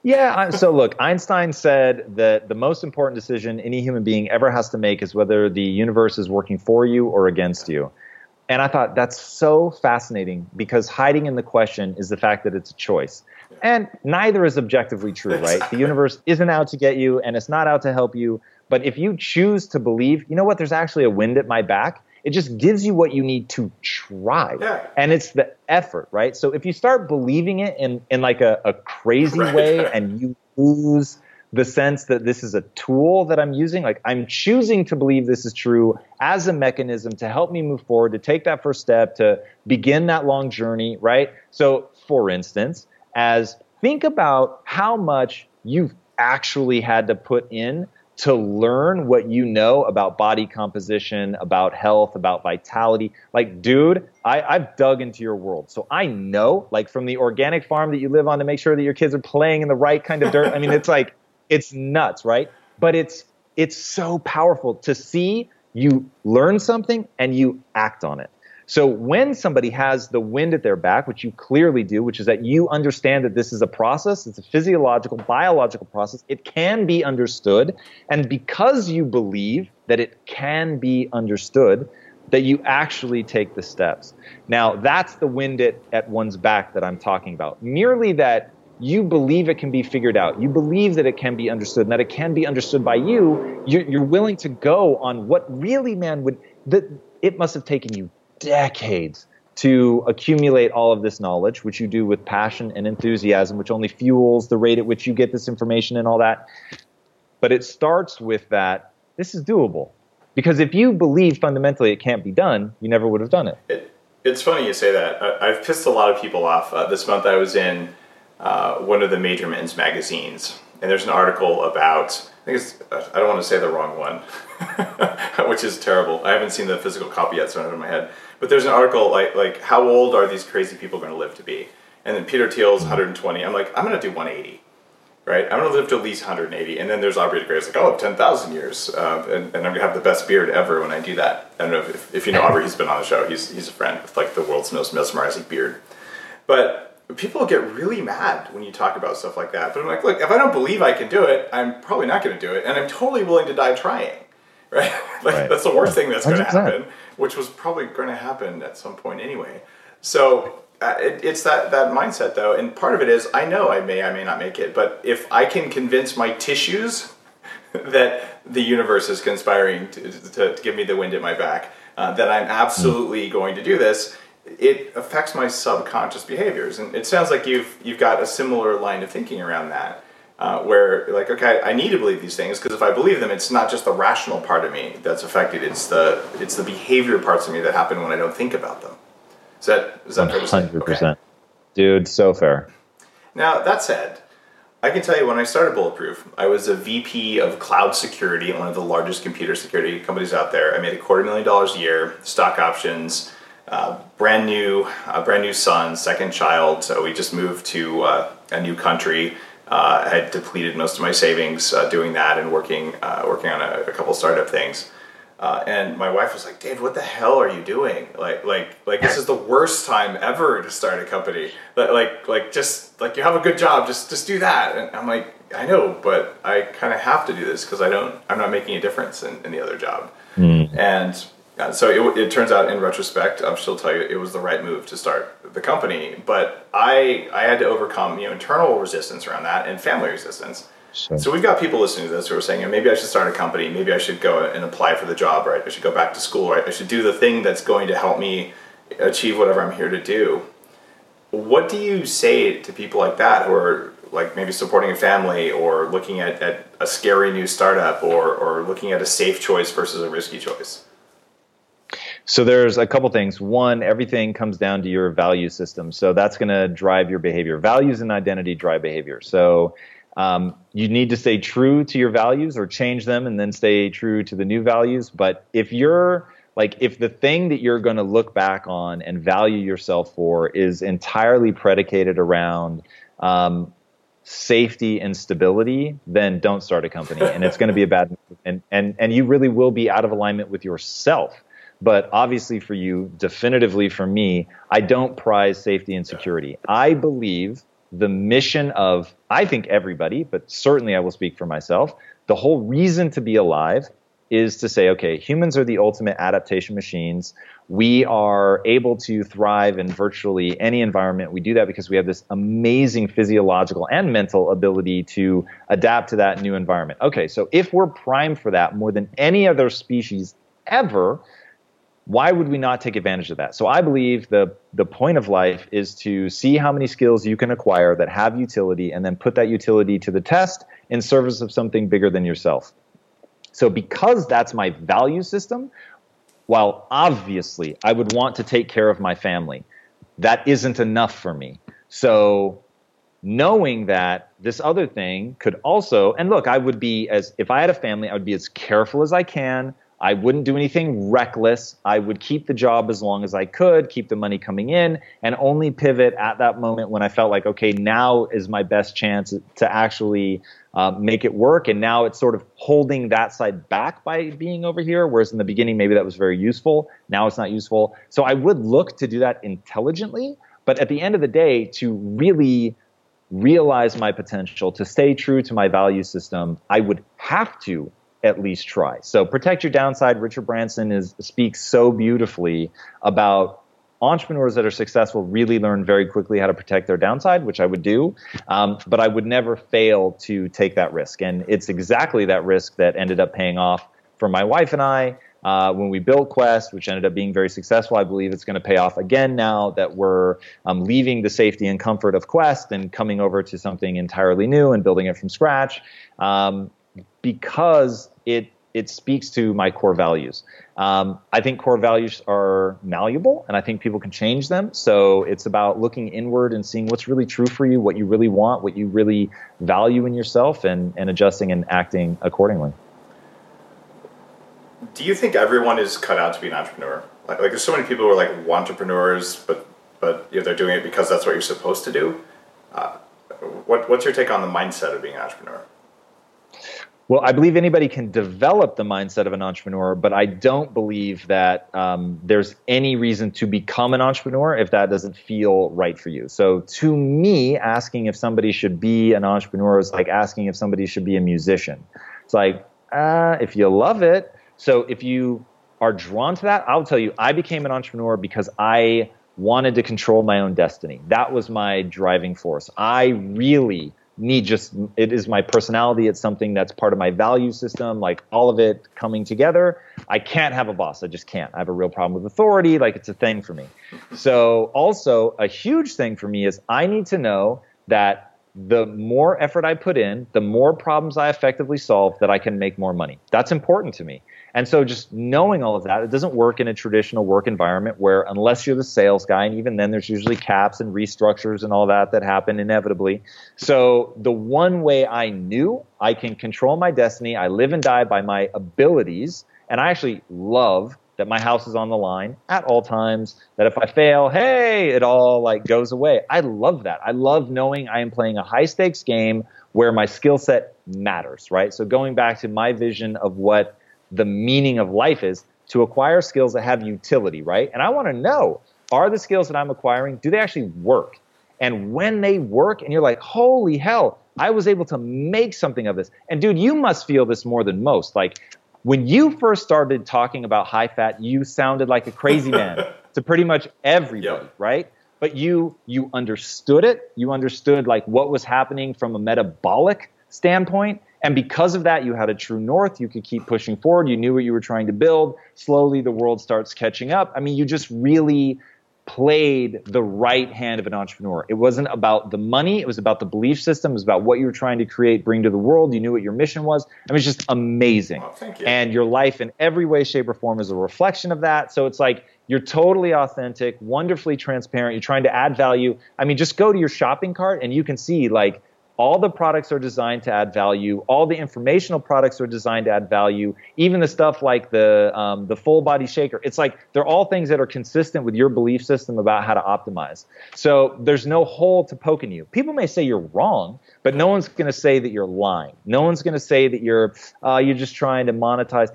Yeah. So look, Einstein said that the most important decision any human being ever has to make is whether the universe is working for you or against you. And I thought that's so fascinating because hiding in the question is the fact that it's a choice. And neither is objectively true, right? The universe isn't out to get you and it's not out to help you. But if you choose to believe, you know what, there's actually a wind at my back, it just gives you what you need to try. Yeah. And it's the effort, right? So if you start believing it in, in like a, a crazy right. way and you lose the sense that this is a tool that I'm using. Like I'm choosing to believe this is true as a mechanism to help me move forward, to take that first step, to begin that long journey, right? So, for instance, as think about how much you've actually had to put in to learn what you know about body composition, about health, about vitality. Like, dude, I, have dug into your world. So I know, like, from the organic farm that you live on to make sure that your kids are playing in the right kind of dirt. I mean, it's like, it's nuts, right? But it's it's so powerful to see you learn something and you act on it. So when somebody has the wind at their back, which you clearly do, which is that you understand that this is a process, it's a physiological, biological process, it can be understood. And because you believe that it can be understood, that you actually take the steps. Now, that's the wind at, at one's back that I'm talking about. Merely that you believe it can be figured out. You believe that it can be understood and that it can be understood by you. You're, you're willing to go on what really, man, would that it must have taken you decades to accumulate all of this knowledge, which you do with passion and enthusiasm, which only fuels the rate at which you get this information and all that. But it starts with that this is doable. Because if you believe fundamentally it can't be done, you never would have done it. it it's funny you say that. I, have pissed a lot of people off. Uh, this month I was in uh, one of the major men's magazines, and there's an article about I think it's, I don't want to say the wrong one, which is terrible. I haven't seen the physical copy yet, so I don't know in my head. But there's an article like like how old are these crazy people going to live to be? And then Peter Thiel's 120. I'm like, I'm going to do 180, right? I'm going to live to at least 180. And then there's Aubrey de Grey's like, oh, 10,000 years, uh, and, and, I'm going to have the best beard ever when I do that. I don't know if, if you know Aubrey. He's been on the show. He's he's a friend with like the world's most mesmerizing beard. But people get really mad when you talk about stuff like that. But I'm like, look, if I don't believe I can do it, I'm probably not going to do it, and I'm totally willing to die trying. Right? like right. that's the worst thing that's going to happen, which was probably going to happen at some point anyway. So uh, it, it's that that mindset though, and part of it is I know I may I may not make it, but if I can convince my tissues that the universe is conspiring to, to, to give me the wind at my back, uh, that I'm absolutely mm. going to do this it affects my subconscious behaviors. And it sounds like you've you've got a similar line of thinking around that, uh, where like, okay, I need to believe these things because if I believe them, it's not just the rational part of me that's affected. It's the it's the behavior parts of me that happen when I don't think about them. Is that is that hundred percent, dude? So fair. Now that said. I can tell you when I started Bulletproof, I was a VP of cloud security at one of the largest computer security companies out there. I made a quarter million dollars a year, stock options, uh, brand new, uh, brand new son, second child. So we just moved to uh, a new country. Uh, I had depleted most of my savings uh, doing that and working uh, working on a, a, couple startup things. and my wife was like, "Dave, what the hell are you doing? Like, like, like this is the worst time ever to start a company. Like, like, like just like you have a good job, just just do that." And I'm like, "I know, but I kind of have to do this because I don't. I'm not making a difference in, in the other job." Mm. And uh, so it, it, turns out, in retrospect, I'll still tell you, it was the right move to start the company. But I I had to overcome you know internal resistance around that and family resistance. Sure. So we've got people listening to this who are saying, maybe I should start a company. Maybe I should go and apply for the job. Right? I should go back to school. Right? I should do the thing that's going to help me achieve whatever I'm here to do. What do you say to people like that who are like maybe supporting a family or looking at, at a scary new startup or, or looking at a safe choice versus a risky choice? So there's a couple things. One, everything comes down to your value system. So that's going to drive your behavior. Values and identity drive behavior. So um, you need to stay true to your values or change them and then stay true to the new values. But if you're like, if the thing that you're going to look back on and value yourself for is entirely predicated around um, safety and stability, then don't start a company, and it's going to be a bad. And and and you really will be out of alignment with yourself but obviously, for you, definitively for me, I don't prize safety and security. I believe the mission of, I think everybody, but certainly I will speak for myself, the whole reason to be alive is to say, okay, humans are the ultimate adaptation machines. We are able to thrive in virtually any environment. We do that because we have this amazing physiological and mental ability to adapt to that new environment. Okay, so if we're primed for that more than any other species ever, why would we not take advantage of that? So I believe the the point of life is to see how many skills you can acquire that have utility and then put that utility to the test in service of something bigger than yourself. So because that's my value system, while obviously I would want to take care of my family, that isn't enough for me. So knowing that this other thing could also and look, I would be as if I had a family, I would be as careful as I can I wouldn't do anything reckless. I would keep the job as long as I could, keep the money coming in, and only pivot at that moment when I felt like, okay, now is my best chance to actually uh, make it work. And now it's sort of holding that side back by being over here. Whereas in the beginning, maybe that was very useful. Now it's not useful. So I would look to do that intelligently. But at the end of the day, to really realize my potential, to stay true to my value system, I would have to at least try. So protect your downside. Richard Branson is speaks so beautifully about entrepreneurs that are successful really learn very quickly how to protect their downside, which I would do. Um, but I would never fail to take that risk. And it's exactly that risk that ended up paying off for my wife and I. Uh, when we built Quest, which ended up being very successful, I believe it's going to pay off again now that we're um, leaving the safety and comfort of Quest and coming over to something entirely new and building it from scratch. Um, because it it speaks to my core values. Um, I think core values are malleable, and I think people can change them. So it's about looking inward and seeing what's really true for you, what you really want, what you really value in yourself, and, and adjusting and acting accordingly. Do you think everyone is cut out to be an entrepreneur? Like, like there's so many people who are like entrepreneurs, but but you know, they're doing it because that's what you're supposed to do. Uh, what, what's your take on the mindset of being an entrepreneur? Well, I believe anybody can develop the mindset of an entrepreneur, but I don't believe that um, there's any reason to become an entrepreneur if that doesn't feel right for you. So, to me, asking if somebody should be an entrepreneur is like asking if somebody should be a musician. It's like, uh, if you love it. So, if you are drawn to that, I'll tell you, I became an entrepreneur because I wanted to control my own destiny. That was my driving force. I really need just it is my personality. It's something that's part of my value system like all of it coming together. I can't have a boss. I just can't. I have a real problem with authority. Like it's a thing for me. So also a huge thing for me is i need to know that the more effort i put in the more problems i effectively solve that i can make more money. That's important to me and so just knowing all of that, it doesn't work in a traditional work environment where unless you're the sales guy, and even then there's usually caps and restructures and all that that happen inevitably. So the one way I knew I can control my destiny, I live and die by my abilities, and I actually love that my house is on the line at all times that if i fail hey it all like goes away. I love that. I love knowing i am playing a high stakes game where my skill set matters right? So going back to my vision of what the meaning of life is to acquire skills that have utility, right? And I want to know are the skills that I'm acquiring, do they actually work? And when they work, and you're like, holy hell, I was able to make something of this. And dude, you must feel this more than most. Like when you first started talking about high fat, you sounded like a crazy man to pretty much everybody, yep. right? But you you understood it. You understood like what was happening from a metabolic standpoint and because of that, you had a true north. You could keep pushing forward. You knew what you were trying to build. Slowly, the world starts catching up. I mean, you just really played the right hand of an entrepreneur. It wasn't about the money, it was about the belief system, it was about what you were trying to create, bring to the world. You knew what your mission was. I mean, it's just amazing. Oh, thank you. And your life in every way, shape, or form is a reflection of that. So it's like you're totally authentic, wonderfully transparent. You're trying to add value. I mean, just go to your shopping cart and you can see like all the products are designed to add value. All the informational products are designed to add value. Even the stuff like the um, the full body shaker, it's like they're all things that are consistent with your belief system about how to optimize. So there's no hole to poke in you. People may say you're wrong, but no one's going to say that you're lying. No one's going to say that you're uh, you're just trying to monetize.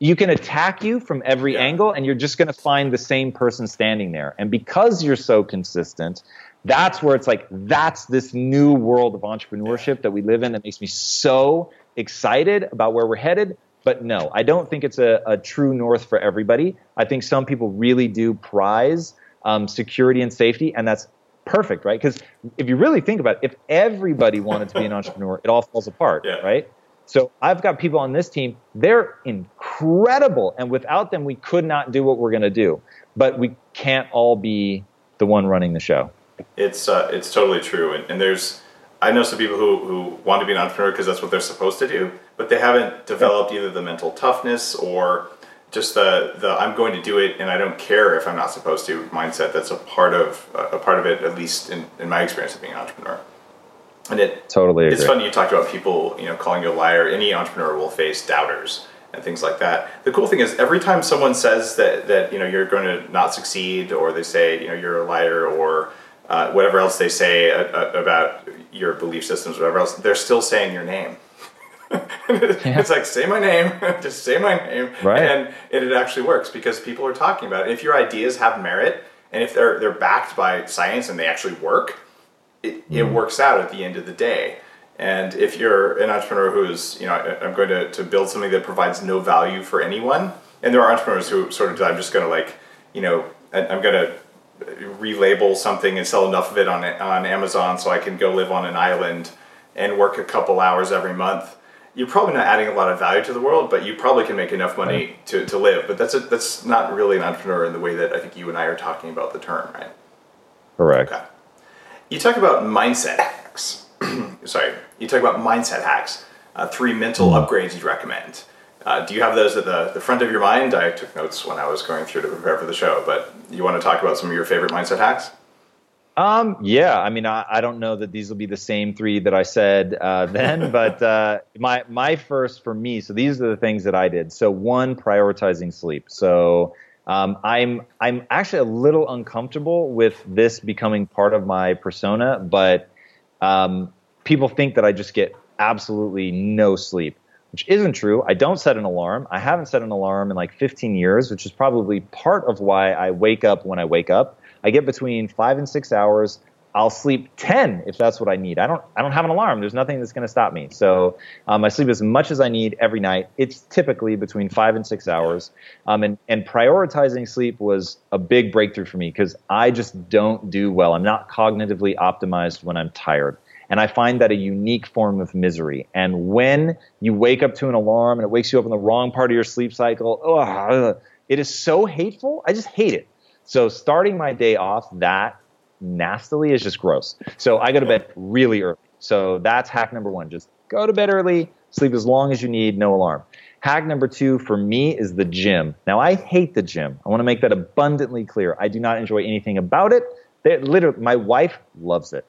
You can attack you from every yeah. angle, and you're just going to find the same person standing there. And because you're so consistent, that's where it's like that's this new world of entrepreneurship that we live in that makes me so excited about where we're headed. But no i don't think it's a, a true north for everybody. I think some people really do prize um, security and safety and that's perfect right? Because if you really think about it if everybody wanted to be an entrepreneur it all falls apart yeah. right? So i've got people on this team they're incredible and without them we could not do what we're going to do. But we can't all be the one running the show it's uh, it's totally true, and, and there's I know some people who, who want to be an entrepreneur because that's what they're supposed to do, but they haven't developed either the mental toughness or just the the I'm going to do it and I don't care if I'm not supposed to mindset. That's a part of a part of it, at least in, in my experience of being an entrepreneur. And it totally. Agree. It's funny you talked about people, you know, calling you a liar. Any entrepreneur will face doubters, and things like that. The cool thing is every time someone says that that you know you're going to not succeed, or they say you know you're a liar, or uh, whatever else they say a, a, about your belief systems, whatever else, they're still saying your name. it's like say my name, just say my name, right. and, and it actually works because people are talking about it. If your ideas have merit and if they're they're backed by science and they actually work, it, mm. it works out at the end of the day. And if you're an entrepreneur who's, you know, I'm going to, to build something that provides no value for anyone, and there are entrepreneurs who sort of, I'm just going to like, you know, I'm going to relabel something and sell enough of it on on Amazon so I can go live on an island and work a couple hours every month. You're probably not adding a lot of value to the world, but you probably can make enough money to, to live. But that's a, that's not really an entrepreneur in the way that I think you and I are talking about the term, right? Correct. Okay. You talk about mindset hacks. Sorry, you talk about mindset hacks. Uh, three mental mm-hmm. upgrades you'd recommend. Uh, do you have those at the, the front of your mind? I took notes when I was going through to prepare for the show, but you want to talk about some of your favorite mindset hacks? Um, yeah, I mean, I, I, don't know that these will be the same three that I said uh, then, but uh, my my first for me. So these are the things that I did. So one, prioritizing sleep. So um, I'm I'm actually a little uncomfortable with this becoming part of my persona, but um, people think that I just get absolutely no sleep which isn't true. I don't set an alarm. I haven't set an alarm in like 15 years, which is probably part of why I wake up when I wake up. I get between five and six hours. I'll sleep 10 if that's what I need. I don't, I don't have an alarm. There's nothing that's going to stop me. So um, I sleep as much as I need every night. It's typically between five and six hours. Um, and, and prioritizing sleep was a big breakthrough for me because I just don't do well. I'm not cognitively optimized when I'm tired. And I find that a unique form of misery. And when you wake up to an alarm and it wakes you up in the wrong part of your sleep cycle, ugh, it is so hateful. I just hate it. So starting my day off that nastily is just gross. So I go to bed really early. So that's hack number one. Just go to bed early, sleep as long as you need, no alarm. Hack number two for me is the gym. Now I hate the gym. I want to make that abundantly clear. I do not enjoy anything about it. They, literally, my wife loves it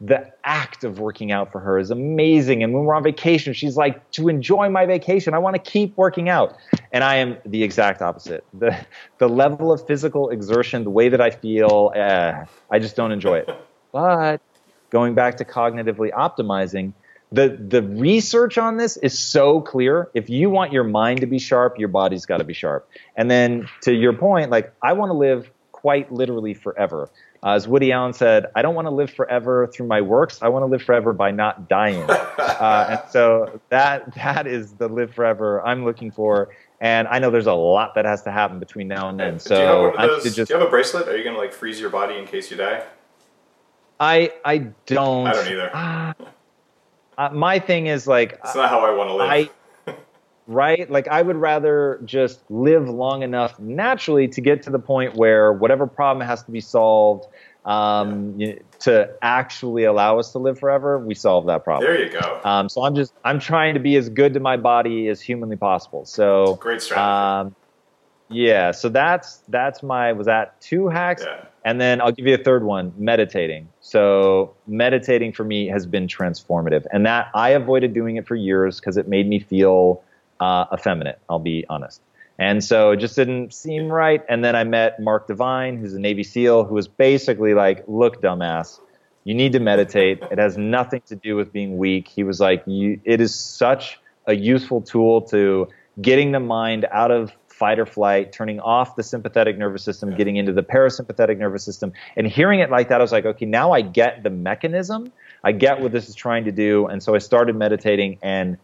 the act of working out for her is amazing. And when we're on vacation, she's like, to enjoy my vacation, I want to keep working out. And I am the exact opposite. The, the level of physical exertion, the way that I feel, eh, I just don't enjoy it. But going back to cognitively optimizing, the, the research on this is so clear. If you want your mind to be sharp, your body's got to be sharp. And then to your point, like, I want to live quite literally forever. Uh, as Woody Allen said, I don't want to live forever through my works. I want to live forever by not dying. uh, and so that that is the live forever I'm looking for. And I know there's a lot that has to happen between now and then. So do you have, those, just, do you have a bracelet? Are you going to like freeze your body in case you die? I I don't. I don't either. Uh, my thing is like it's not how I want to live. I, right? Like I would rather just live long enough naturally to get to the point where whatever problem has to be solved um, to actually allow us to live forever, we solve that problem. There you go. Um, so I'm just I'm trying to be as good to my body as humanly possible. So great strategy. Um, yeah, so that's that's my was that two hacks, yeah. and then I'll give you a third one: meditating. So meditating for me has been transformative, and that I avoided doing it for years because it made me feel uh, effeminate. I'll be honest. And so it just didn't seem right. And then I met Mark Divine, who's a Navy SEAL, who was basically like, look, dumbass, you need to meditate. It has nothing to do with being weak. He was like, you, it is such a useful tool to getting the mind out of fight or flight, turning off the sympathetic nervous system, getting into the parasympathetic nervous system. And hearing it like that, I was like, okay, now I get the mechanism. I get what this is trying to do. And so I started meditating and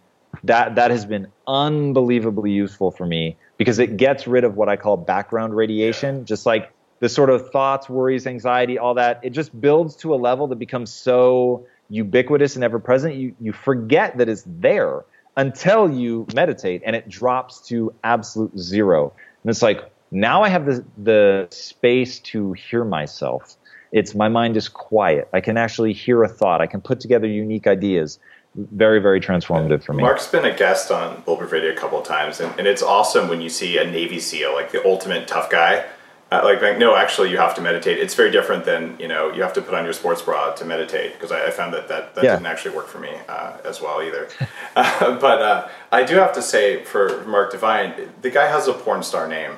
that that has been unbelievably useful for me because it gets rid of what I call background radiation, just like the sort of thoughts, worries, anxiety, all that. It just builds to a level that becomes so ubiquitous and ever present. You you forget that it's there until you meditate, and it drops to absolute zero. And it's like now I have the the space to hear myself. It's my mind is quiet. I can actually hear a thought. I can put together unique ideas very very transformative for me. Mark's been a guest on Bulletproof Radio a couple of times, and, and it's awesome when you see a Navy SEAL, like the ultimate tough guy, Uh, like, like, no, actually, you have to meditate. It's very different than you know. You have to put on your sports bra to meditate because I, I, found that that, that Yeah. didn't actually work for me uh, as well either. uh, but uh, I do have to say for Mark Divine, the guy has a porn star name.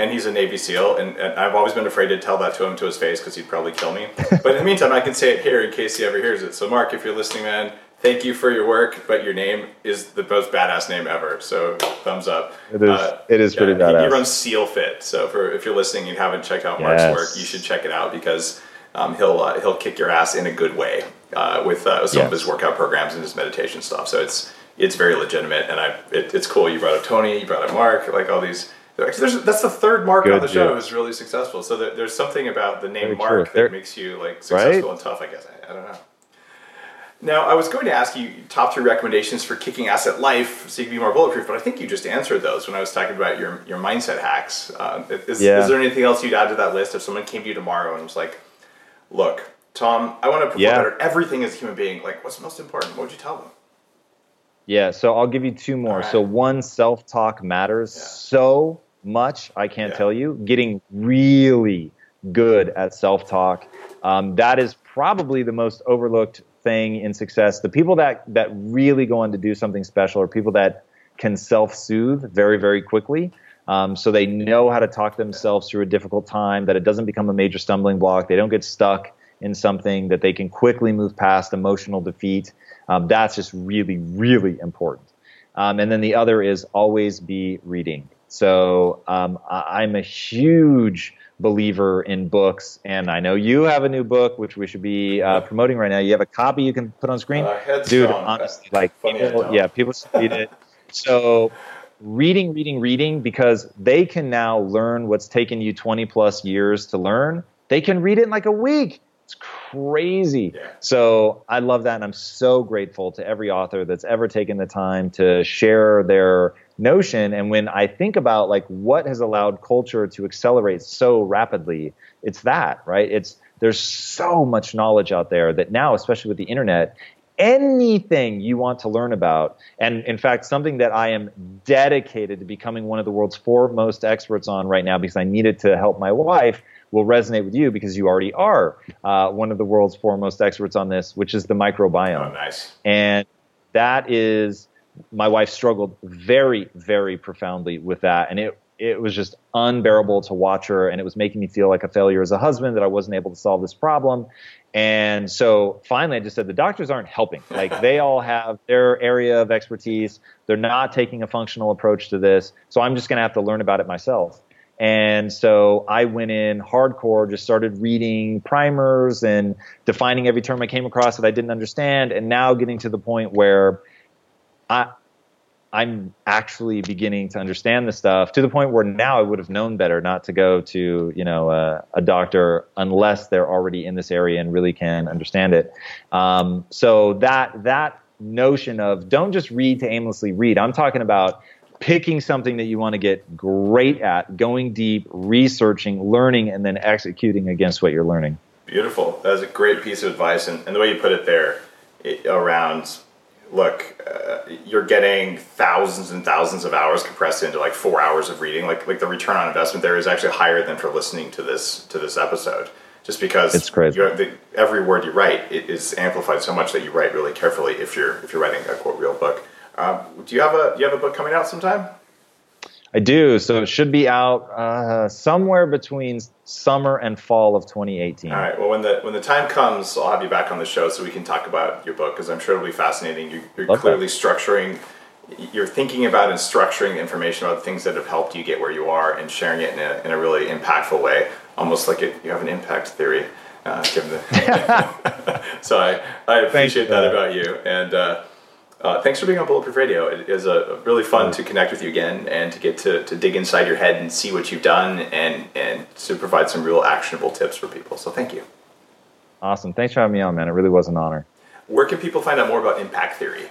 And he's a Navy SEAL, and, and I've always been afraid to tell that to him to his face because he'd probably kill me. But in the meantime, I can say it here in case he ever hears it. So, Mark, if you're listening, man, thank you for your work, but your name is the most badass name ever. So, thumbs up. It is- it is pretty he- He, badass. runs SEAL Fit. So, for if you're listening and you haven't checked out Mark's Yes. work, you should check it out because um, he'll uh, he'll kick your ass in a good way uh, with uh, some of his workout programs and his meditation stuff. So it's it's very legitimate, and I it, it's cool. You brought up Tony, you brought up Mark, like all these. There's, that's the third Mark on the show deal. who's really successful. So there, there's something about the name Very Mark true. that makes you like successful and tough. I guess I, I don't know. Now, I was going to ask you top three recommendations for kicking ass at life so you can be more bulletproof, but I think you just answered those when I was talking about your, your mindset hacks. Uh, is, Yeah. is there anything else you'd add to that list if someone came to you tomorrow and was like, look, Tom, I want to perform Yeah. better everything as a human being. Like, what's most important? What would you tell them? Yeah, so I'll give you two more. Right. So one, self talk matters Yeah. so much. I can't tell you. Getting really good at self talk. Um, that is probably the most overlooked thing in success. The people that that really go on to do something special are people that can self soothe very very quickly. Um, so they know how to talk themselves through a difficult time. That it doesn't become a major stumbling block. They don't get stuck in something that they can quickly move past emotional defeat. Um, that's just really, really important. Um, and then the other is always be reading. So um, I- I'm a huge believer in books, and I know you have a new book which we should be uh, promoting right now. You have a copy you can put on screen, Uh, dude. Honestly, like people, yeah, people should read it. So reading, reading, reading, because they can now learn what's taken you 20 plus years to learn. They can read it in like a week. It's crazy. Yeah. So I love that, and I'm so grateful to every author that's ever taken the time to share their notion. And when I think about like what has allowed culture to accelerate so rapidly, it's that, right? It's there's so much knowledge out there that now, especially with the internet, anything you want to learn about, and in fact, something that I am dedicated to becoming one of the world's foremost experts on right now because I needed to help my wife, will resonate with you because you already are uh, one of the world's foremost experts on this, which is the microbiome. Oh, nice. And that is, my wife struggled very, very profoundly with that. And it, it was just unbearable to watch her. And it was making me feel like a failure as a husband that I wasn't able to solve this problem. And so finally, I just said the doctors aren't helping. Like they all have their area of expertise. They're not taking a functional approach to this. So I'm just going to have to learn about it myself. And so I went in hardcore, just started reading primers and defining every term I came across that I didn't understand, and now getting to the point where I, I'm actually beginning to understand the stuff to the point where now I would have known better not to go to you know uh, a doctor unless they're already in this area and really can understand it. Um, so that that notion of don't just read to aimlessly read. I'm talking about picking something that you want to get great at, going deep, researching, learning, and then executing against what you're learning. Beautiful. That was a great piece of advice, and, and the way you put it there, it, around, look, uh, you're getting thousands and thousands of hours compressed into like four hours of reading. Like like the return on investment there is actually higher than for listening to this to this episode, just because It's crazy. you're- the, every word you write it is amplified so much that you write really carefully if you're if you're writing a quote real book. Um, do you have a do you have a book coming out sometime? I do. So it should be out uh, somewhere between summer and fall of 2018. All right. Well, when the when the time comes, I'll have you back on the show so we can talk about your book because I'm sure it'll be fascinating. You, you're Love that. clearly structuring, you're thinking about and structuring the information about the things that have helped you get where you are and sharing it in a, in a really impactful way, almost like it, you have an impact theory. Uh, given the so I, I appreciate you. that about you and uh, uh, thanks for being on Bulletproof Radio. It is a really fun to connect with you again and to get to, to dig inside your head and see what you've done and and to provide some real actionable tips for people. So thank you. Awesome. Thanks for having me on, man. It really was an honor. Where can people find out more about impact theory?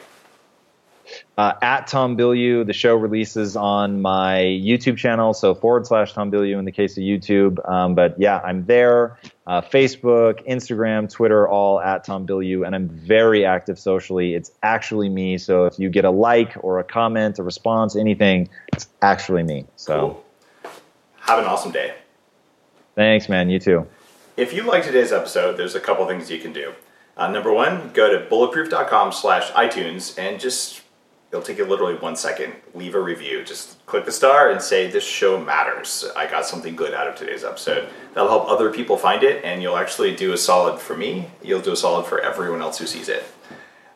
Uh, at Tom Bilyeu, the show releases on my YouTube channel, so forward slash Tom Bilyeu in the case of YouTube. Um, but yeah, I'm there. Uh, Facebook, Instagram, Twitter, all at Tom Bilyeu, and I'm very active socially. It's actually me. So if you get a like or a comment, a response, anything, it's actually me. So Cool. Have an awesome day. Thanks, man. You too. If you like today's episode, there's a couple things you can do. Uh, number one, go to bulletproof.com slash iTunes and just, it'll take you literally one second, leave a review. Just click the star and say, this show matters. I got something good out of today's episode. That'll help other people find it and you'll actually do a solid for me. You'll do a solid for everyone else who sees it.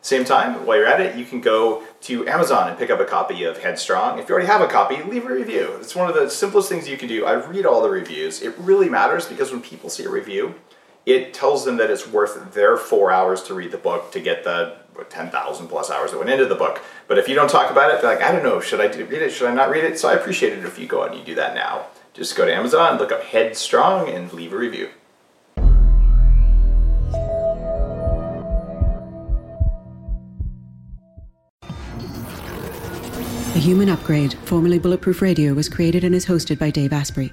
Same time, while you're at it, you can go to Amazon and pick up a copy of Headstrong. If you already have a copy, leave a review. It's one of the simplest things you can do. I read all the reviews. It really matters because when people see a review, it tells them that it's worth their four hours to read the book to get the 10,000 plus hours that went into the book. But if you don't talk about it, they're like, I don't know, should I read it? Should I not read it? So I appreciate it if you go out and you do that now. Just go to Amazon, look up Headstrong, and leave a review. The Human Upgrade, formerly Bulletproof Radio, was created and is hosted by Dave Asprey.